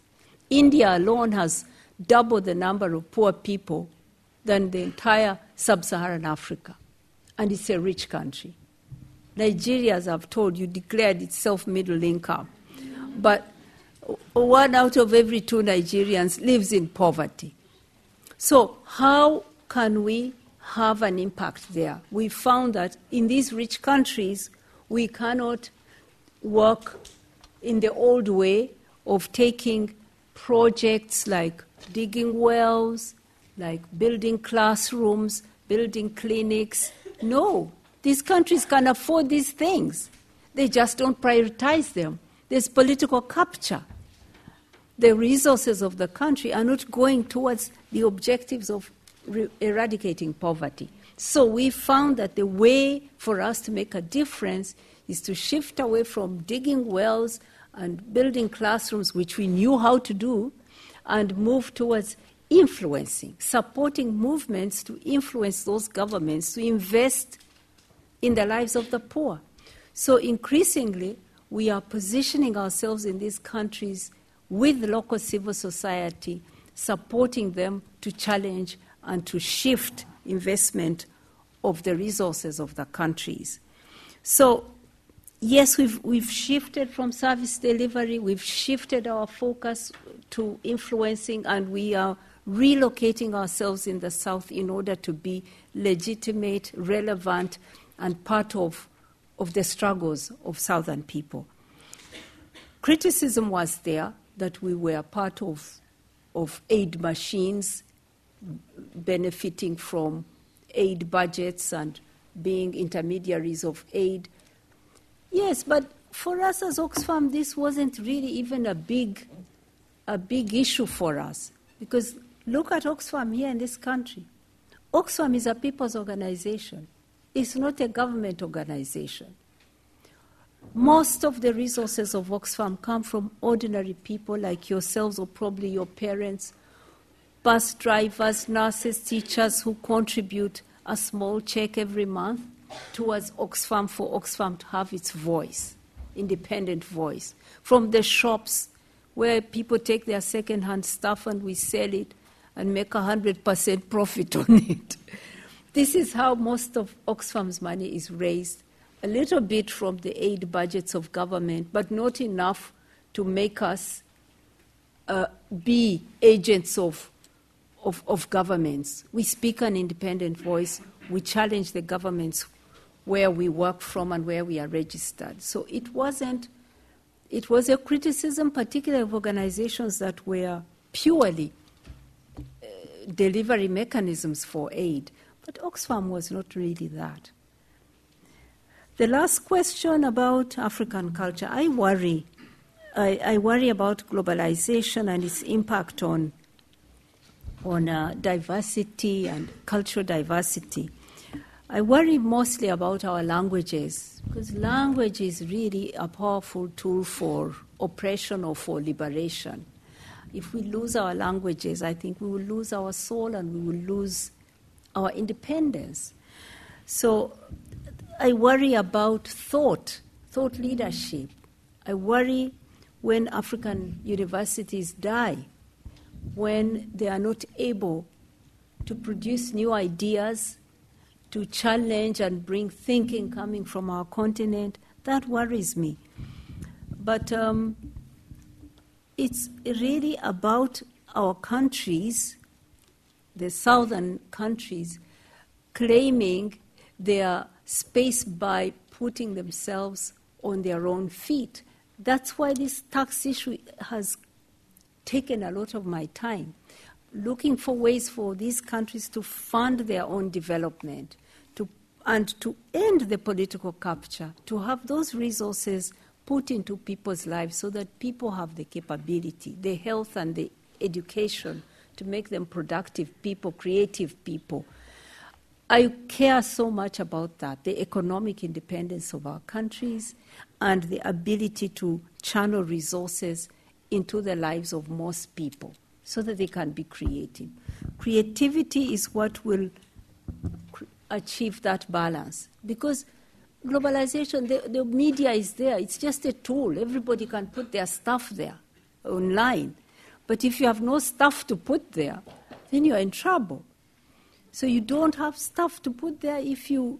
India alone has double the number of poor people than the entire sub Saharan Africa. And it's a rich country. Nigeria, as I've told you, declared itself middle income. But one out of every two Nigerians lives in poverty. So, how can we have an impact there. We found that in these rich countries, we cannot work in the old way of taking projects like digging wells, like building classrooms, building clinics. No, these countries can afford these things. They just don't prioritize them. There's political capture. The resources of the country are not going towards the objectives of re- eradicating poverty. So we found that the way for us to make a difference is to shift away from digging wells and building classrooms, which we knew how to do, and move towards influencing, supporting movements to influence those governments to invest in the lives of the poor. So increasingly, we are positioning ourselves in these countries with local civil society, supporting them to challenge and to shift investment of the resources of the countries. So, yes, we've, we've shifted from service delivery, we've shifted our focus to influencing, and we are relocating ourselves in the South in order to be legitimate, relevant, and part of, of the struggles of Southern people. Criticism was there that we were part of, of aid machines benefiting from aid budgets and being intermediaries of aid. Yes, but for us as Oxfam, this wasn't really even a big, a big issue for us. Because look at Oxfam here in this country. Oxfam is a people's organization, it's not a government organization. Most of the resources of Oxfam come from ordinary people like yourselves or probably your parents, bus drivers, nurses, teachers who contribute a small check every month towards Oxfam for Oxfam to have its voice, independent voice. From the shops where people take their second-hand stuff and we sell it and make a 100% profit on [LAUGHS] it. this is how most of Oxfam's money is raised, a little bit from the aid budgets of government, but not enough to make us uh, be agents of, of, of governments. We speak an independent voice. We challenge the governments where we work from and where we are registered. So it wasn't, it was a criticism, particularly of organizations that were purely uh, delivery mechanisms for aid. But Oxfam was not really that. The last question about African culture, I worry. I, I worry about globalization and its impact on, on uh, diversity and cultural diversity. I worry mostly about our languages because language is really a powerful tool for oppression or for liberation. If we lose our languages, I think we will lose our soul and we will lose our independence. So I worry about thought, thought leadership. I worry when African universities die, when they are not able to produce new ideas to challenge and bring thinking coming from our continent, that worries me. But um, it's really about our countries, the southern countries, claiming their space by putting themselves on their own feet. That's why this tax issue has taken a lot of my time looking for ways for these countries to fund their own development to, and to end the political capture, to have those resources put into people's lives so that people have the capability, the health and the education to make them productive people, creative people. I care so much about that the economic independence of our countries and the ability to channel resources into the lives of most people so that they can be creative. Creativity is what will achieve that balance because globalization, the, the media is there, it's just a tool. Everybody can put their stuff there online. But if you have no stuff to put there, then you're in trouble. So you don't have stuff to put there if you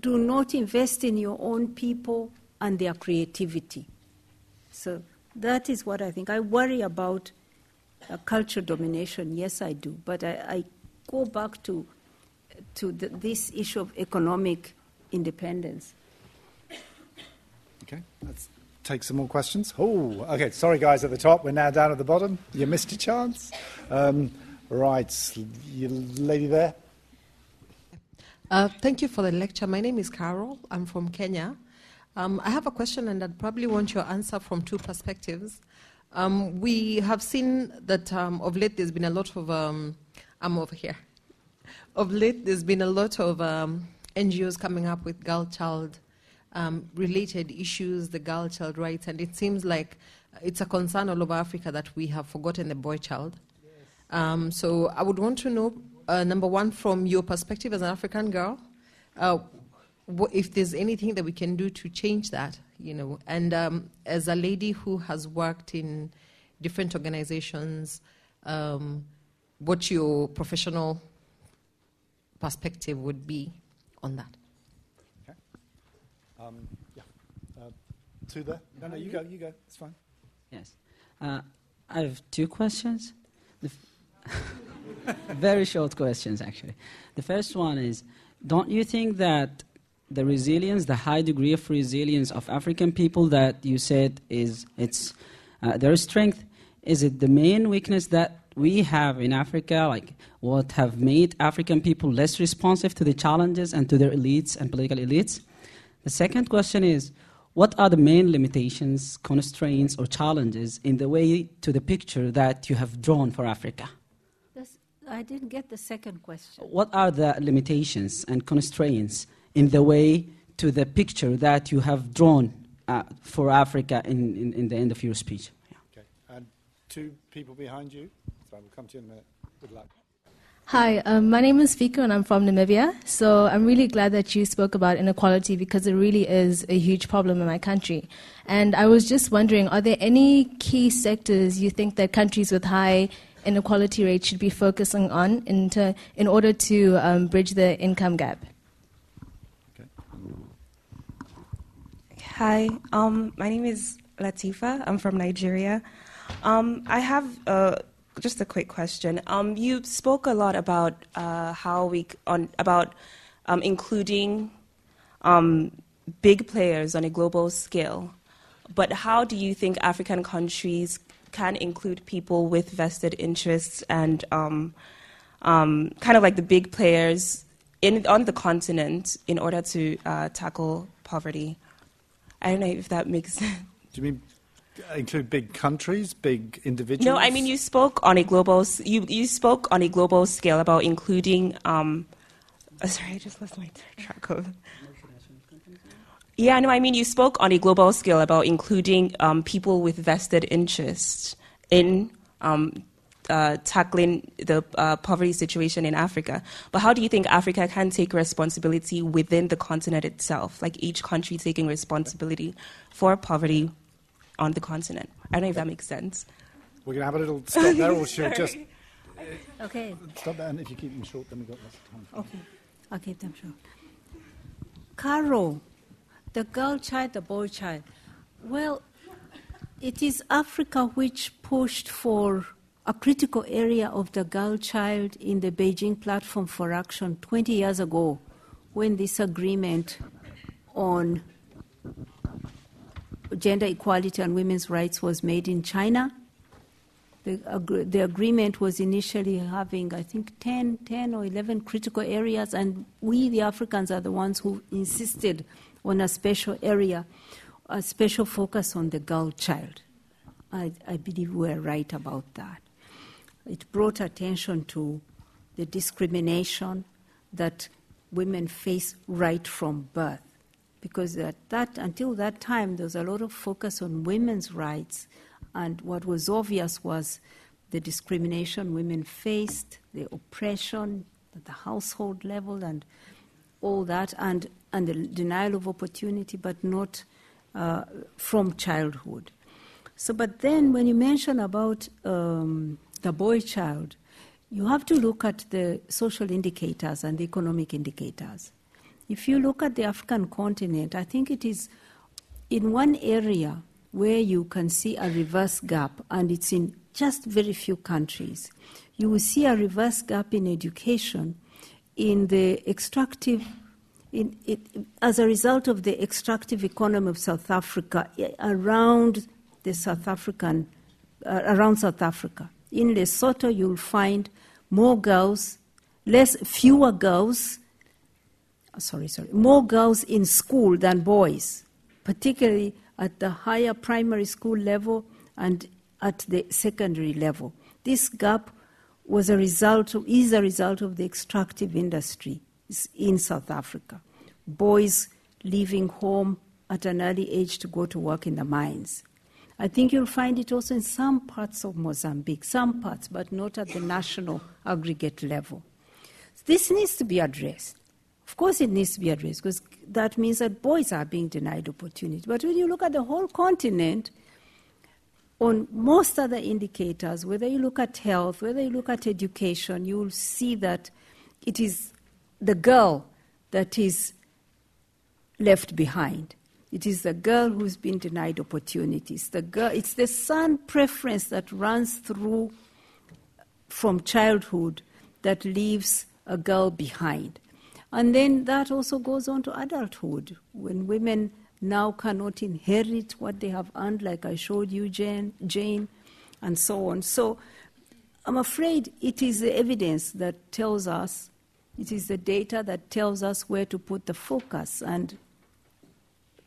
do not invest in your own people and their creativity. So that is what I think. I worry about uh, cultural domination, yes, I do. But I, I go back to, to the, this issue of economic independence. Okay, let's take some more questions. Oh, okay, sorry, guys, at the top. We're now down at the bottom. You missed your chance. Um, right, you lady there. Uh, thank you for the lecture. My name is Carol. I'm from Kenya. Um, I have a question, and I'd probably want your answer from two perspectives. Um, we have seen that um, of late there's been a lot of, um, I'm over here. [LAUGHS] Of late there's been a lot of um, NGOs coming up with girl child um, related issues, the girl child rights, and it seems like it's a concern all over Africa that we have forgotten the boy child. Um, so I would want to know, uh, number one, from your perspective as an African girl, uh, if there's anything that we can do to change that, you know, and um, as a lady who has worked in different organizations, um, what your professional perspective would be on that. Um, yeah. Uh, two there. No, no, you go. You go. It's fine. Yes. Uh, I have two questions. The f- [LAUGHS] very short questions, actually. The first one is Don't you think that the resilience, the high degree of resilience of African people that you said is it's uh, their strength, is it the main weakness that we have in Africa, like what have made African people less responsive to the challenges and to their elites and political elites? The second question is what are the main limitations, constraints, or challenges in the way to the picture that you have drawn for Africa? That's, I didn't get the second question. What are the limitations and constraints in the way to the picture that you have drawn uh, for Africa in, in, in, the end of your speech? Yeah. Okay. And two people behind you. So we'll come to you in a minute. Good luck. Hi, um, my name is Fika and I'm from Namibia. So I'm really glad that you spoke about inequality because it really is a huge problem in my country. And I was just wondering are there any key sectors you think that countries with high inequality rates should be focusing on in, to, in order to um, bridge the income gap? Hi, um, my name is Latifa. I'm from Nigeria. Um, I have uh, just a quick question. Um, you spoke a lot about uh, how we on about um, including um, big players on a global scale, but how do you think African countries can include people with vested interests and um, kind of like the big players in on the continent in order to uh, tackle poverty? I don't know if that makes sense. Do you mean include big countries, big individuals? No, I mean you spoke on a global. You you spoke on a global scale about including. Um, uh, sorry, I just lost my track of. Yeah, no, I mean you spoke on a global scale about including um, people with vested interests in um, uh, tackling the uh, poverty situation in Africa. But how do you think Africa can take responsibility within the continent itself, like each country taking responsibility for poverty on the continent? I don't know if that makes sense. We're going to have a little stop there, or [LAUGHS] should we just Okay, stop there? And if you keep them short, then we've got lots of time. okay. I'll keep them short. Carol, the girl child, the boy child. Well, it is Africa which pushed for a critical area of the girl child in the Beijing Platform for Action 20 years ago when this agreement on gender equality and women's rights was made in China. The, the agreement was initially having, I think, 10, 10 or 11 critical areas, and we, the Africans, are the ones who insisted on a special area, a special focus on the girl child. I, I believe we're right about that. It brought attention to the discrimination that women face right from birth. Because at that, until that time, there was a lot of focus on women's rights, and what was obvious was the discrimination women faced, the oppression at the household level, and all that, and, and the denial of opportunity, but not uh, from childhood. So, but then when you mention about um, the boy child, you have to look at the social indicators and the economic indicators. If you look at the African continent, I think it is in one area where you can see a reverse gap, and it's in just very few countries. You will see a reverse gap in education in the extractive in, it, as a result of the extractive economy of South Africa eh, around the South African, uh, around South Africa. In Lesotho, you'll find more girls, less, fewer girls, uh, sorry, sorry, more girls in school than boys, particularly at the higher primary school level and at the secondary level. This gap was a result of, is a result of the extractive industry in South Africa. Boys leaving home at an early age to go to work in the mines. I think you'll find it also in some parts of Mozambique, some parts, but not at the national aggregate level. This needs to be addressed. Of course, it needs to be addressed because that means that boys are being denied opportunity. But when you look at the whole continent, on most other indicators, whether you look at health, whether you look at education, you will see that it is the girl that is left behind. It is the girl who's been denied opportunities. The girl, it's the son preference that runs through from childhood that leaves a girl behind. And then that also goes on to adulthood when women now cannot inherit what they have earned, like I showed you, Jane, Jane and so on. So I'm afraid it is the evidence that tells us, it is the data that tells us where to put the focus. And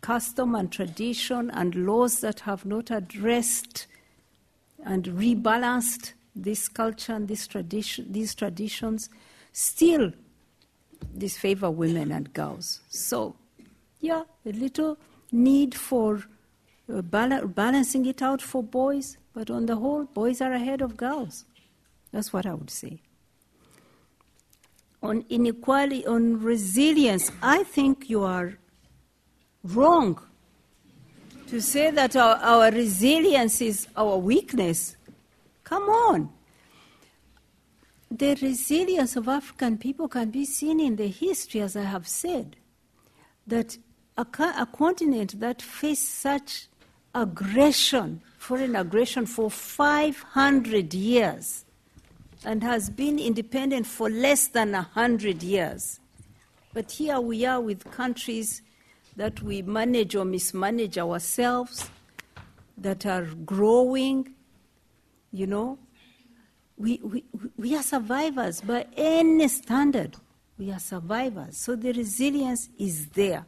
custom and tradition and laws that have not addressed and rebalanced this culture and this tradition, these traditions still disfavor women and girls. So, yeah, a little need for uh, bal- balancing it out for boys, but on the whole, boys are ahead of girls. That's what I would say. On inequality, on resilience, I think you are wrong to say that our, our resilience is our weakness. Come on. The resilience of African people can be seen in the history, as I have said, that a, a continent that faced such aggression, foreign aggression, for 500 years and has been independent for less than 100 years. But here we are with countries that we manage or mismanage ourselves, that are growing, you know. We, we, we are survivors by any standard. We are survivors. So the resilience is there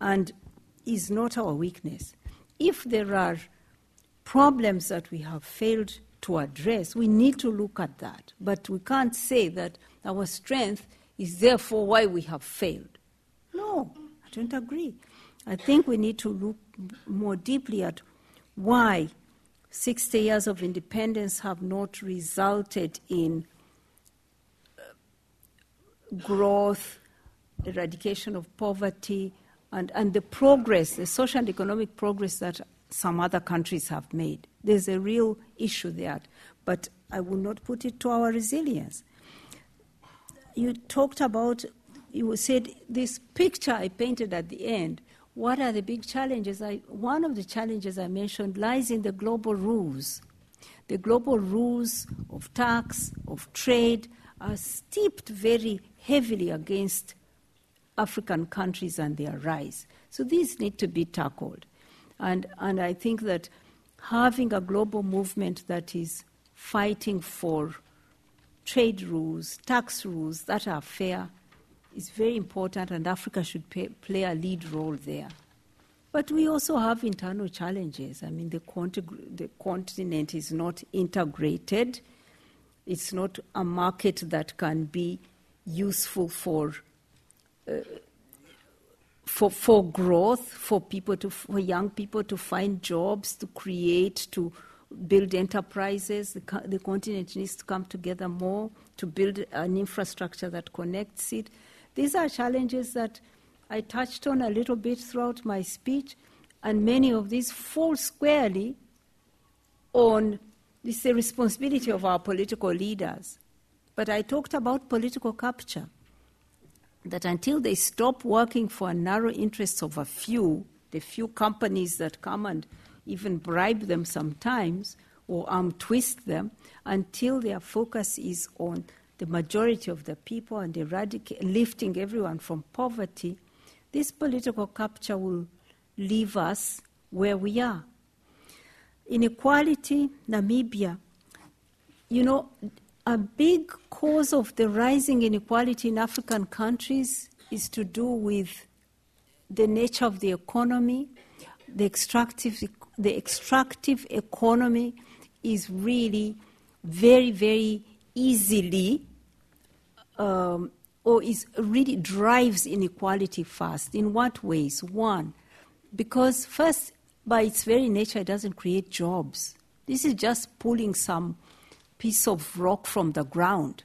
and is not our weakness. If there are problems that we have failed to address, we need to look at that. But we can't say that our strength is therefore why we have failed. No, I don't agree. I think we need to look more deeply at why 60 years of independence have not resulted in uh, growth, eradication of poverty, and, and the progress, the social and economic progress that some other countries have made. There's a real issue there, but I will not put it to our resilience. You talked about, you said this picture I painted at the end what are the big challenges? I, one of the challenges I mentioned lies in the global rules. The global rules of tax, of trade, are steeped very heavily against African countries and their rise. So these need to be tackled. And, and I think that having a global movement that is fighting for trade rules, tax rules that are fair, is very important, and Africa should pay, play a lead role there. But we also have internal challenges. I mean, the, the continent is not integrated. It's not a market that can be useful for, uh, for, for growth, for people to, for young people to find jobs, to create, to build enterprises. The, the continent needs to come together more to build an infrastructure that connects it. These are challenges that I touched on a little bit throughout my speech, and many of these fall squarely on this the responsibility of our political leaders. But I talked about political capture. That until they stop working for narrow interests of a few, the few companies that come and even bribe them sometimes or arm twist them, until their focus is on the majority of the people and eradicate, lifting everyone from poverty, this political capture will leave us where we are. Inequality, Namibia. You know, a big cause of the rising inequality in African countries is to do with the nature of the economy. The extractive, the extractive economy is really very, very easily um, or is really drives inequality fast. In what ways? One, because first, by its very nature, it doesn't create jobs. This is just pulling some piece of rock from the ground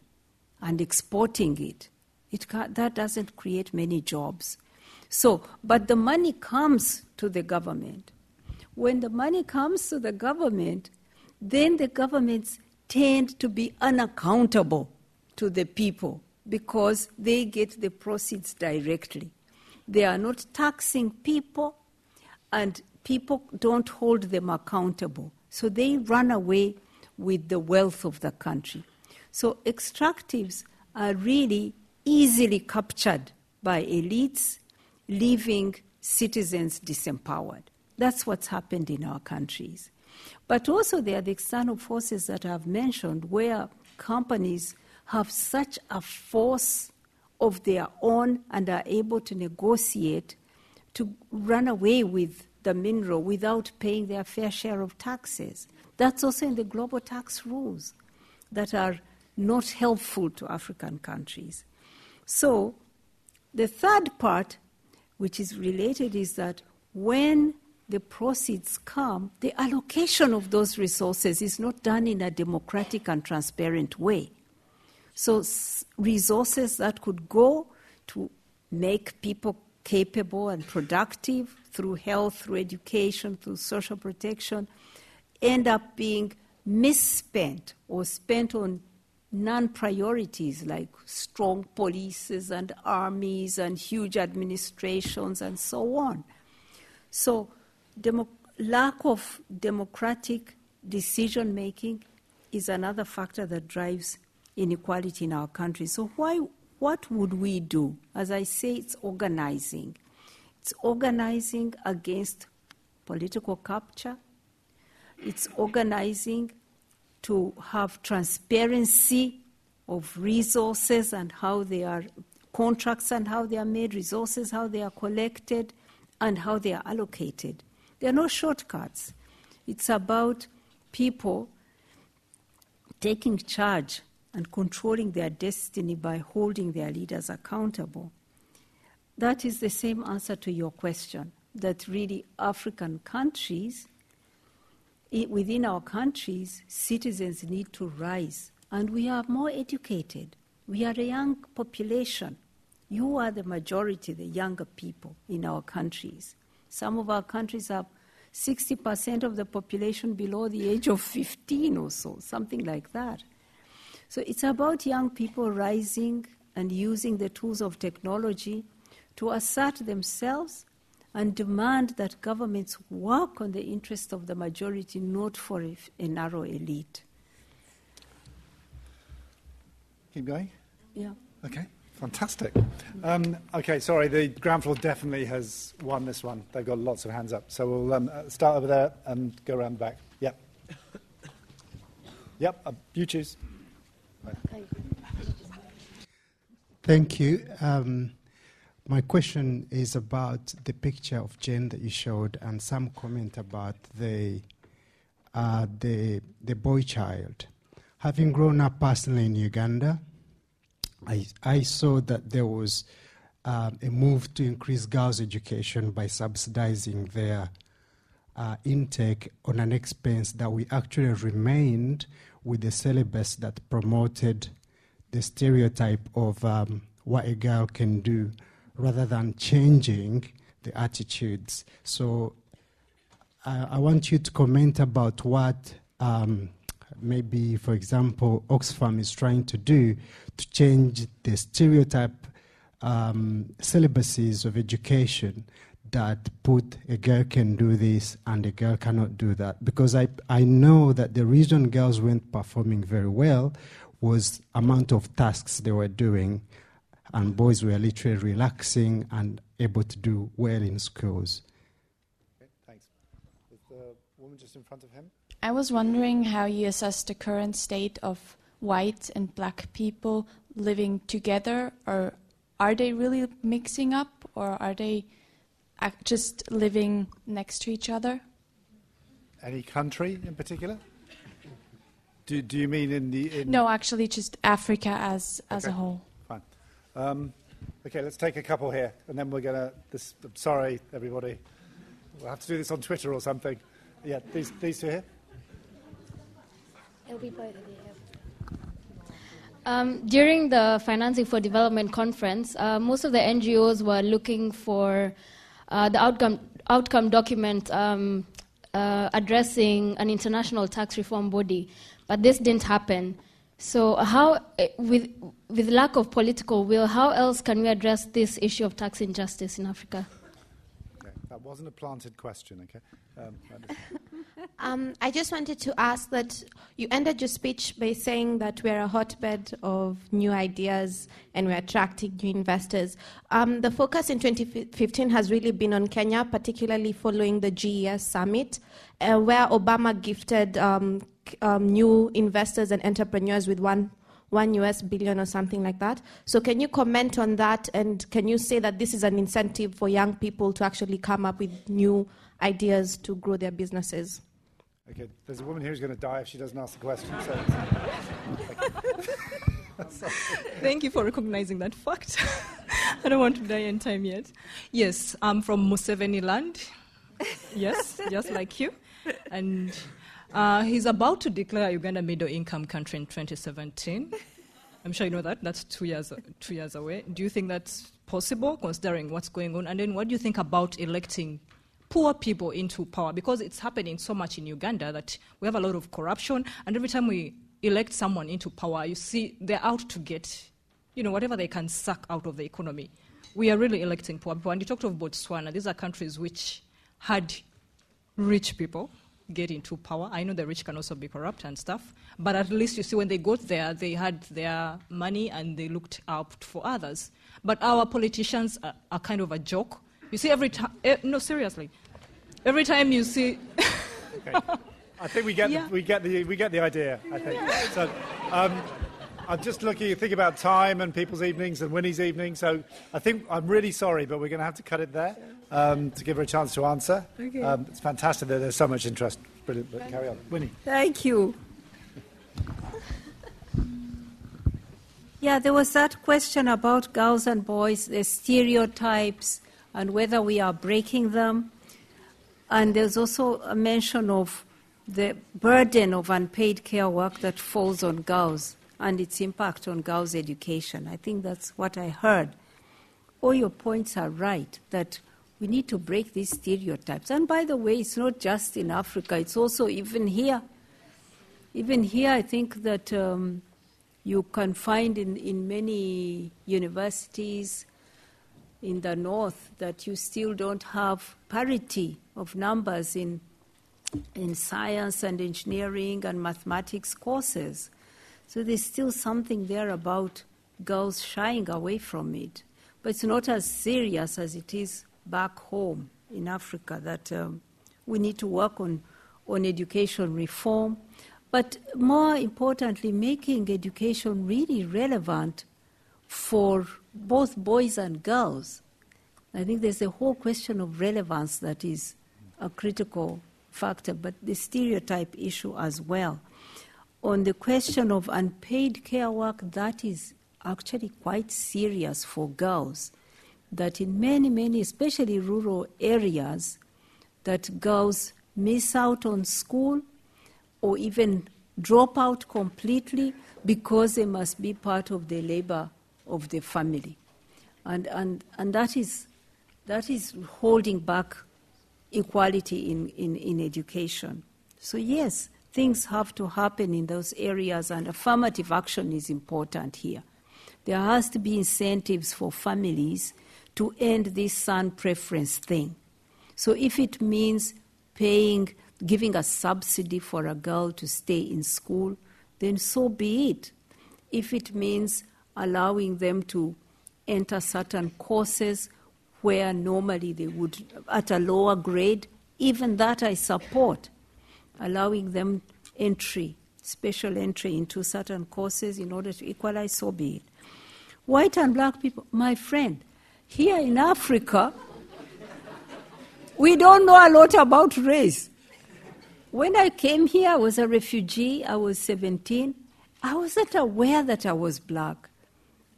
and exporting it. it that doesn't create many jobs. So, but the money comes to the government. When the money comes to the government, then the governments tend to be unaccountable to the people because they get the proceeds directly. They are not taxing people, and people don't hold them accountable. So they run away with the wealth of the country. So extractives are really easily captured by elites, leaving citizens disempowered. That's what's happened in our countries. But also, there are the external forces that I've mentioned where companies have such a force of their own and are able to negotiate to run away with the mineral without paying their fair share of taxes. That's also in the global tax rules that are not helpful to African countries. So, the third part, which is related, is that when the proceeds come, the allocation of those resources is not done in a democratic and transparent way. So, resources that could go to make people capable and productive through health, through education, through social protection, end up being misspent or spent on non priorities like strong polices and armies and huge administrations and so on. So, demo- lack of democratic decision making is another factor that drives inequality in our country. So, why, what would we do? As I say, it's organizing. It's organizing against political capture, it's organizing to have transparency of resources and how they are contracts and how they are made, resources, how they are collected, and how they are allocated. There are no shortcuts. It's about people taking charge and controlling their destiny by holding their leaders accountable. That is the same answer to your question that really African countries, within our countries, citizens need to rise. And we are more educated. We are a young population. You are the majority, the younger people in our countries. Some of our countries have 60% of the population below the age of 15 or so, something like that. So it's about young people rising and using the tools of technology to assert themselves and demand that governments work on the interest of the majority, not for a, a narrow elite. Keep going? Yeah. Okay, fantastic. Um, okay, sorry, the ground floor definitely has won this one. They've got lots of hands up. So we'll um, uh, start over there and go around the back. Yep. yep, uh, you choose. Thank you. Um, my question is about the picture of Jane that you showed and some comment about the, uh, the, the boy child. Having grown up personally in Uganda, I, I saw that there was uh, a move to increase girls' education by subsidizing their uh, intake on an expense that we actually remained with the syllabus that promoted the stereotype of um, what a girl can do rather than changing the attitudes. So I, I want you to comment about what um, maybe, for example, Oxfam is trying to do to change the stereotype um, syllabuses of education that put a girl can do this and a girl cannot do that. Because I, I know that the reason girls weren't performing very well was amount of tasks they were doing and boys were literally relaxing and able to do well in schools. Okay, thanks. Is the woman just in front of him? I was wondering how you assess the current state of white and black people living together, or are they really mixing up, or are they just living next to each other? Any country in particular? Do, do you mean in the. In no, actually, just Africa as, as okay. a whole. Fine. Um, okay, let's take a couple here, and then we're going to. This, I'm sorry, everybody. We'll have to do this on Twitter or something. Yeah, these, these two here. It'll be both of you. Um, during the Financing for Development conference, uh, most of the NGOs were looking for uh, the outcome, outcome document um, uh, addressing an international tax reform body, but this didn't happen. So, how, with, with lack of political will, how else can we address this issue of tax injustice in Africa? Okay, that wasn't a planted question, okay? Um, um, I just wanted to ask that you ended your speech by saying that we're a hotbed of new ideas and we're attracting new investors. Um, the focus in 2015 has really been on Kenya, particularly following the GES summit, uh, where Obama gifted um, um new investors and entrepreneurs with one one US billion or something like that. So, can you comment on that? And can you say that this is an incentive for young people to actually come up with new ideas to grow their businesses? Okay, there's a woman here who's going to die if she doesn't ask the question. So. [LAUGHS] Thank you for recognizing that fact. [LAUGHS] I don't want to die in time yet. Yes, I'm from Museveni land. Yes, just like you. And uh, he's about to declare Uganda middle income country in 2017. I'm sure you know that. That's two years, two years away. Do you think that's possible, considering what's going on? And then what do you think about electing poor people into power? Because it's happening so much in Uganda that we have a lot of corruption, and every time we elect someone into power, you see they're out to get, you know, whatever they can suck out of the economy. We are really electing poor people. And you talked of Botswana. These are countries which had rich people get into power. I know the rich can also be corrupt and stuff, but at least you see when they got there, they had their money and they looked out for others. But our politicians are, are kind of a joke. You see, every time, eh, no, seriously, every time you see. okay. I think we get, yeah. the, we, get the, we get the idea, I think. Yeah. So, um, I'm just looking, think about time and people's evenings and Winnie's evening. So I think I'm really sorry, but we're going to have to cut it there um, to give her a chance to answer. Okay. Um, it's fantastic that there's so much interest. Brilliant. But carry on. Winnie. Thank you. Yeah, there was that question about girls and boys, the stereotypes, and whether we are breaking them. And there's also a mention of the burden of unpaid care work that falls on girls and its impact on girls' education. I think that's what I heard. All your points are right that we need to break these stereotypes. And by the way, it's not just in Africa, it's also even here. Even here, I think that um, you can find in, in many universities in the north that you still don't have parity of numbers in, in science and engineering and mathematics courses. So there's still something there about girls shying away from it. But it's not as serious as it is back home in Africa that um, we need to work on, on education reform. But more importantly, making education really relevant for both boys and girls. I think there's a whole question of relevance that is a critical factor, but the stereotype issue as well on the question of unpaid care work, that is actually quite serious for girls. That in many, many, especially rural areas, that girls miss out on school or even drop out completely because they must be part of the labor of the family. And, and, and that, is, that is holding back equality in, in, in education. So, yes, things have to happen in those areas, and affirmative action is important here. There has to be incentives for families to end this son preference thing. So if it means paying, giving a subsidy for a girl to stay in school, then so be it. If it means allowing them to enter certain courses where normally they would, at a lower grade, even that I support allowing them entry, special entry into certain courses in order to equalize, so be it. White and black people, my friend, here in Africa, we don't know a lot about race. When I came here, I was a refugee, I was 17. I wasn't aware that I was black.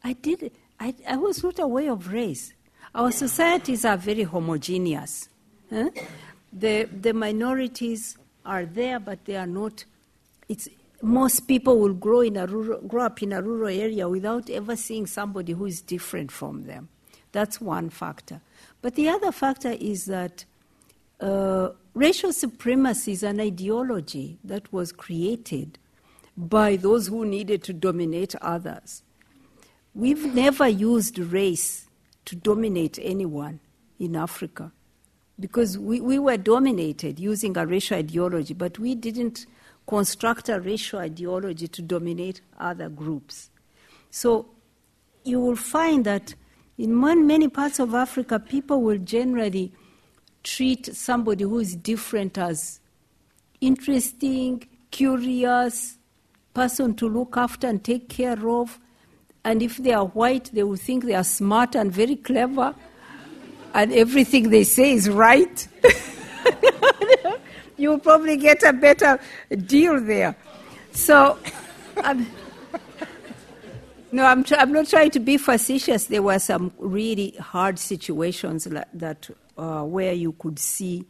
I did I, I was not aware of race. Our societies are very homogeneous. Huh? The, the minorities are there, but they are not. It's, most people will grow, in a rural, grow up in a rural area without ever seeing somebody who is different from them. That's one factor. But the other factor is that uh, racial supremacy is an ideology that was created by those who needed to dominate others. We've never used race to dominate anyone in Africa because we, we were dominated using a racial ideology, but we didn't construct a racial ideology to dominate other groups. So you will find that in many parts of Africa, people will generally treat somebody who is different as interesting, curious, person to look after and take care of. And if they are white, they will think they are smart and very clever, and everything they say is right. [LAUGHS] You'll probably get a better deal there. So, no, I'm, tr- I'm not trying to be facetious. There were some really hard situations that uh, where you could see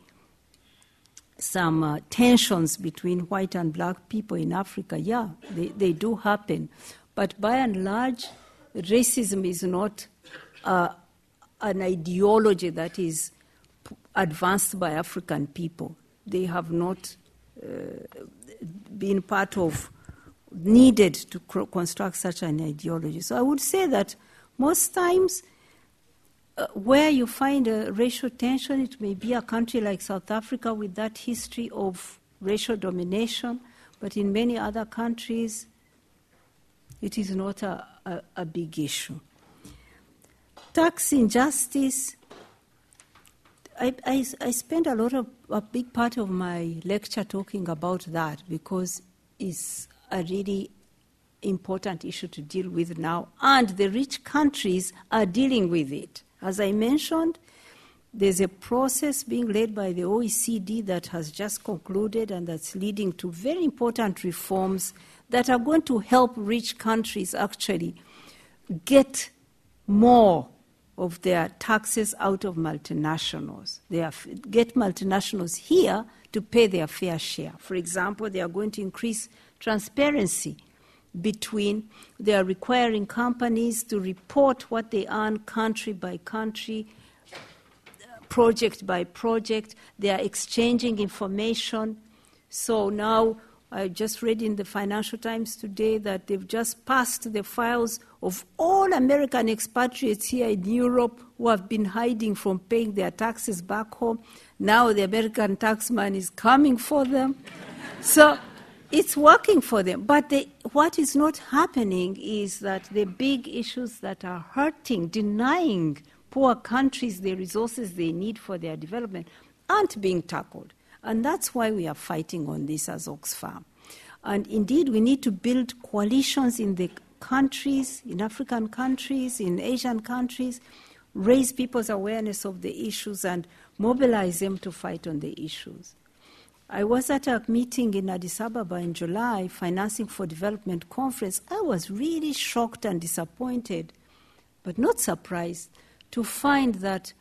some uh, tensions between white and black people in Africa. Yeah, they, they do happen. But by and large, racism is not uh, an ideology that is advanced by African people. They have not uh, been part of, needed to construct such an ideology. So I would say that most times, uh, where you find a racial tension, it may be a country like South Africa with that history of racial domination, but in many other countries, it is not a, a, a big issue. Tax injustice. I, I, I spent a lot of a big part of my lecture talking about that because it's a really important issue to deal with now, and the rich countries are dealing with it. As I mentioned, there's a process being led by the OECD that has just concluded and that's leading to very important reforms that are going to help rich countries actually get more of their taxes out of multinationals. They are, get multinationals here to pay their fair share. For example, they are going to increase transparency between, they are requiring companies to report what they earn country by country, project by project. They are exchanging information. So now I just read in the Financial Times today that they've just passed the files of all American expatriates here in Europe who have been hiding from paying their taxes back home. Now the American taxman is coming for them. So it's working for them. But they, what is not happening is that the big issues that are hurting, denying poor countries the resources they need for their development, aren't being tackled. And that's why we are fighting on this as Oxfam. And indeed, we need to build coalitions in the countries, in African countries, in Asian countries, raise people's awareness of the issues and mobilize them to fight on the issues. I was at a meeting in Addis Ababa in July, Financing for Development conference. I was really shocked and disappointed, but not surprised, to find that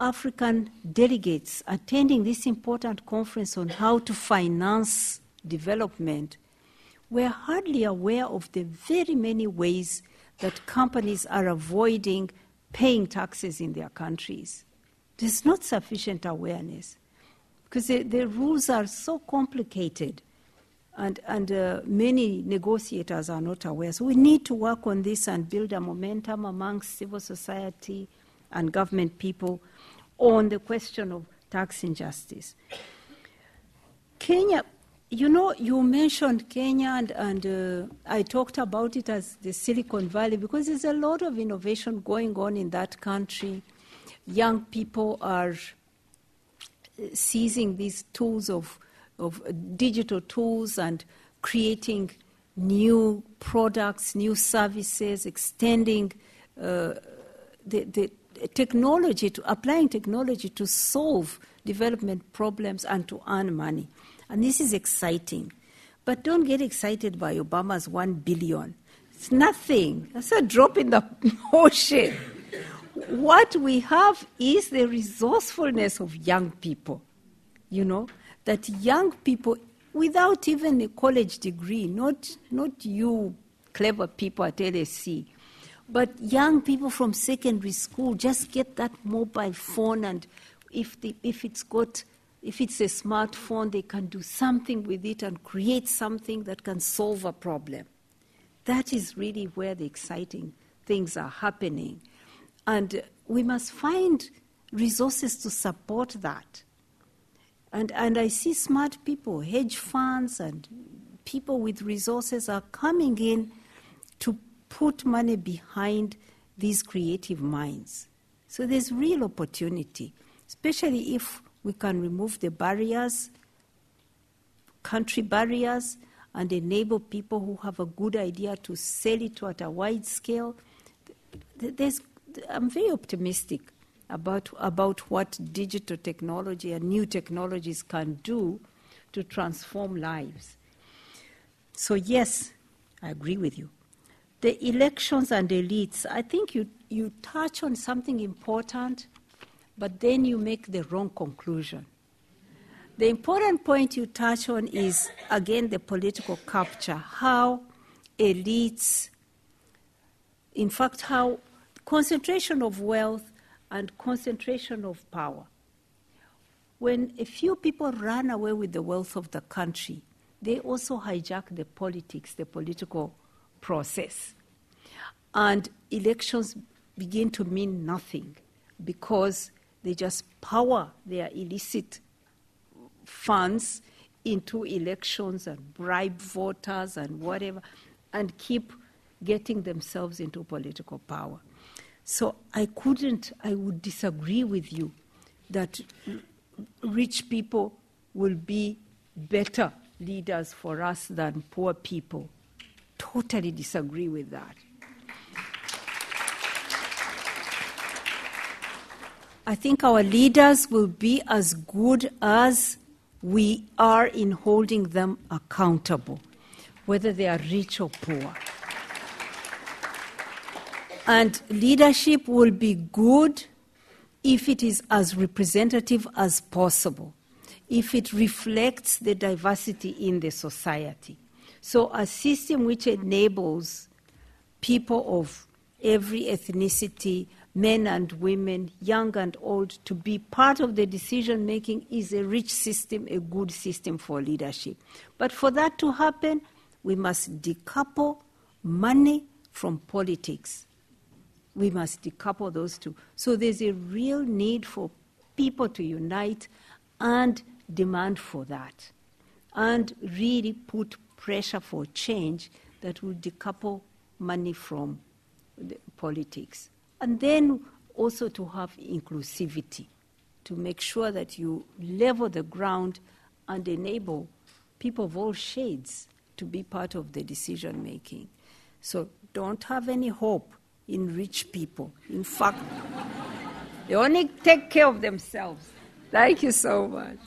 African delegates attending this important conference on how to finance development were hardly aware of the very many ways that companies are avoiding paying taxes in their countries. There's not sufficient awareness because the, the rules are so complicated and, and uh, many negotiators are not aware. So we need to work on this and build a momentum amongst civil society and government people on the question of tax injustice. Kenya, you know, you mentioned Kenya, and, and uh, I talked about it as the Silicon Valley because there's a lot of innovation going on in that country. Young people are seizing these tools of, of digital tools and creating new products, new services, extending uh, the, the technology, to applying technology to solve development problems and to earn money. And this is exciting. But don't get excited by Obama's one billion. It's nothing. It's a drop in the [LAUGHS] ocean. What we have is the resourcefulness of young people. You know, that young people, without even a college degree, not, not you clever people at LSE, but young people from secondary school just get that mobile phone, and if, the, if it's got if it's a smartphone, they can do something with it and create something that can solve a problem. That is really where the exciting things are happening. And we must find resources to support that. And, and I see smart people, hedge funds, and people with resources are coming in to put money behind these creative minds. So there's real opportunity, especially if we can remove the barriers, country barriers, and enable people who have a good idea to sell it at a wide scale. There's, I'm very optimistic about, about what digital technology and new technologies can do to transform lives. So, yes, I agree with you. The elections and elites, I think you, you touch on something important but then you make the wrong conclusion. The important point you touch on is, again, the political capture, how elites, in fact, how concentration of wealth and concentration of power. When a few people run away with the wealth of the country, they also hijack the politics, the political process. And elections begin to mean nothing because they just power their illicit funds into elections and bribe voters and whatever, and keep getting themselves into political power. So I couldn't, I would disagree with you that rich people will be better leaders for us than poor people. Totally disagree with that. I think our leaders will be as good as we are in holding them accountable, whether they are rich or poor. And leadership will be good if it is as representative as possible, if it reflects the diversity in the society. So, a system which enables people of every ethnicity, men and women, young and old, to be part of the decision making is a rich system, a good system for leadership. But for that to happen, we must decouple money from politics. We must decouple those two. So there's a real need for people to unite and demand for that, and really put pressure for change that will decouple money from politics. And then also to have inclusivity, to make sure that you level the ground and enable people of all shades to be part of the decision making. So don't have any hope in rich people. In fact, they only take care of themselves. Thank you so much.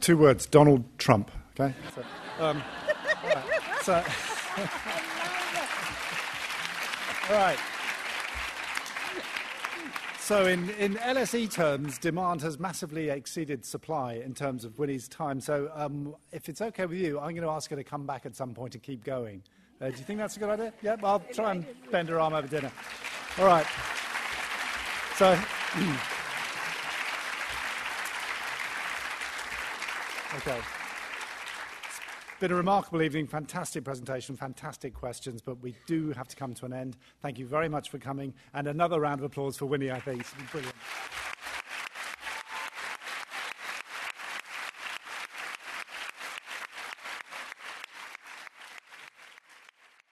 Two words Donald Trump. Okay? So, um, all right. So, [LAUGHS] right. So, in, in LSE terms, demand has massively exceeded supply in terms of Winnie's time. So, um, if it's okay with you, I'm going to ask her to come back at some point and keep going. Uh, do you think that's a good idea? Yeah, I'll try and bend her arm over dinner. All right. So, [CLEARS THROAT] okay been a remarkable evening, fantastic presentation, fantastic questions, but we do have to come to an end. Thank you very much for coming, and another round of applause for Winnie, I think. It's brilliant.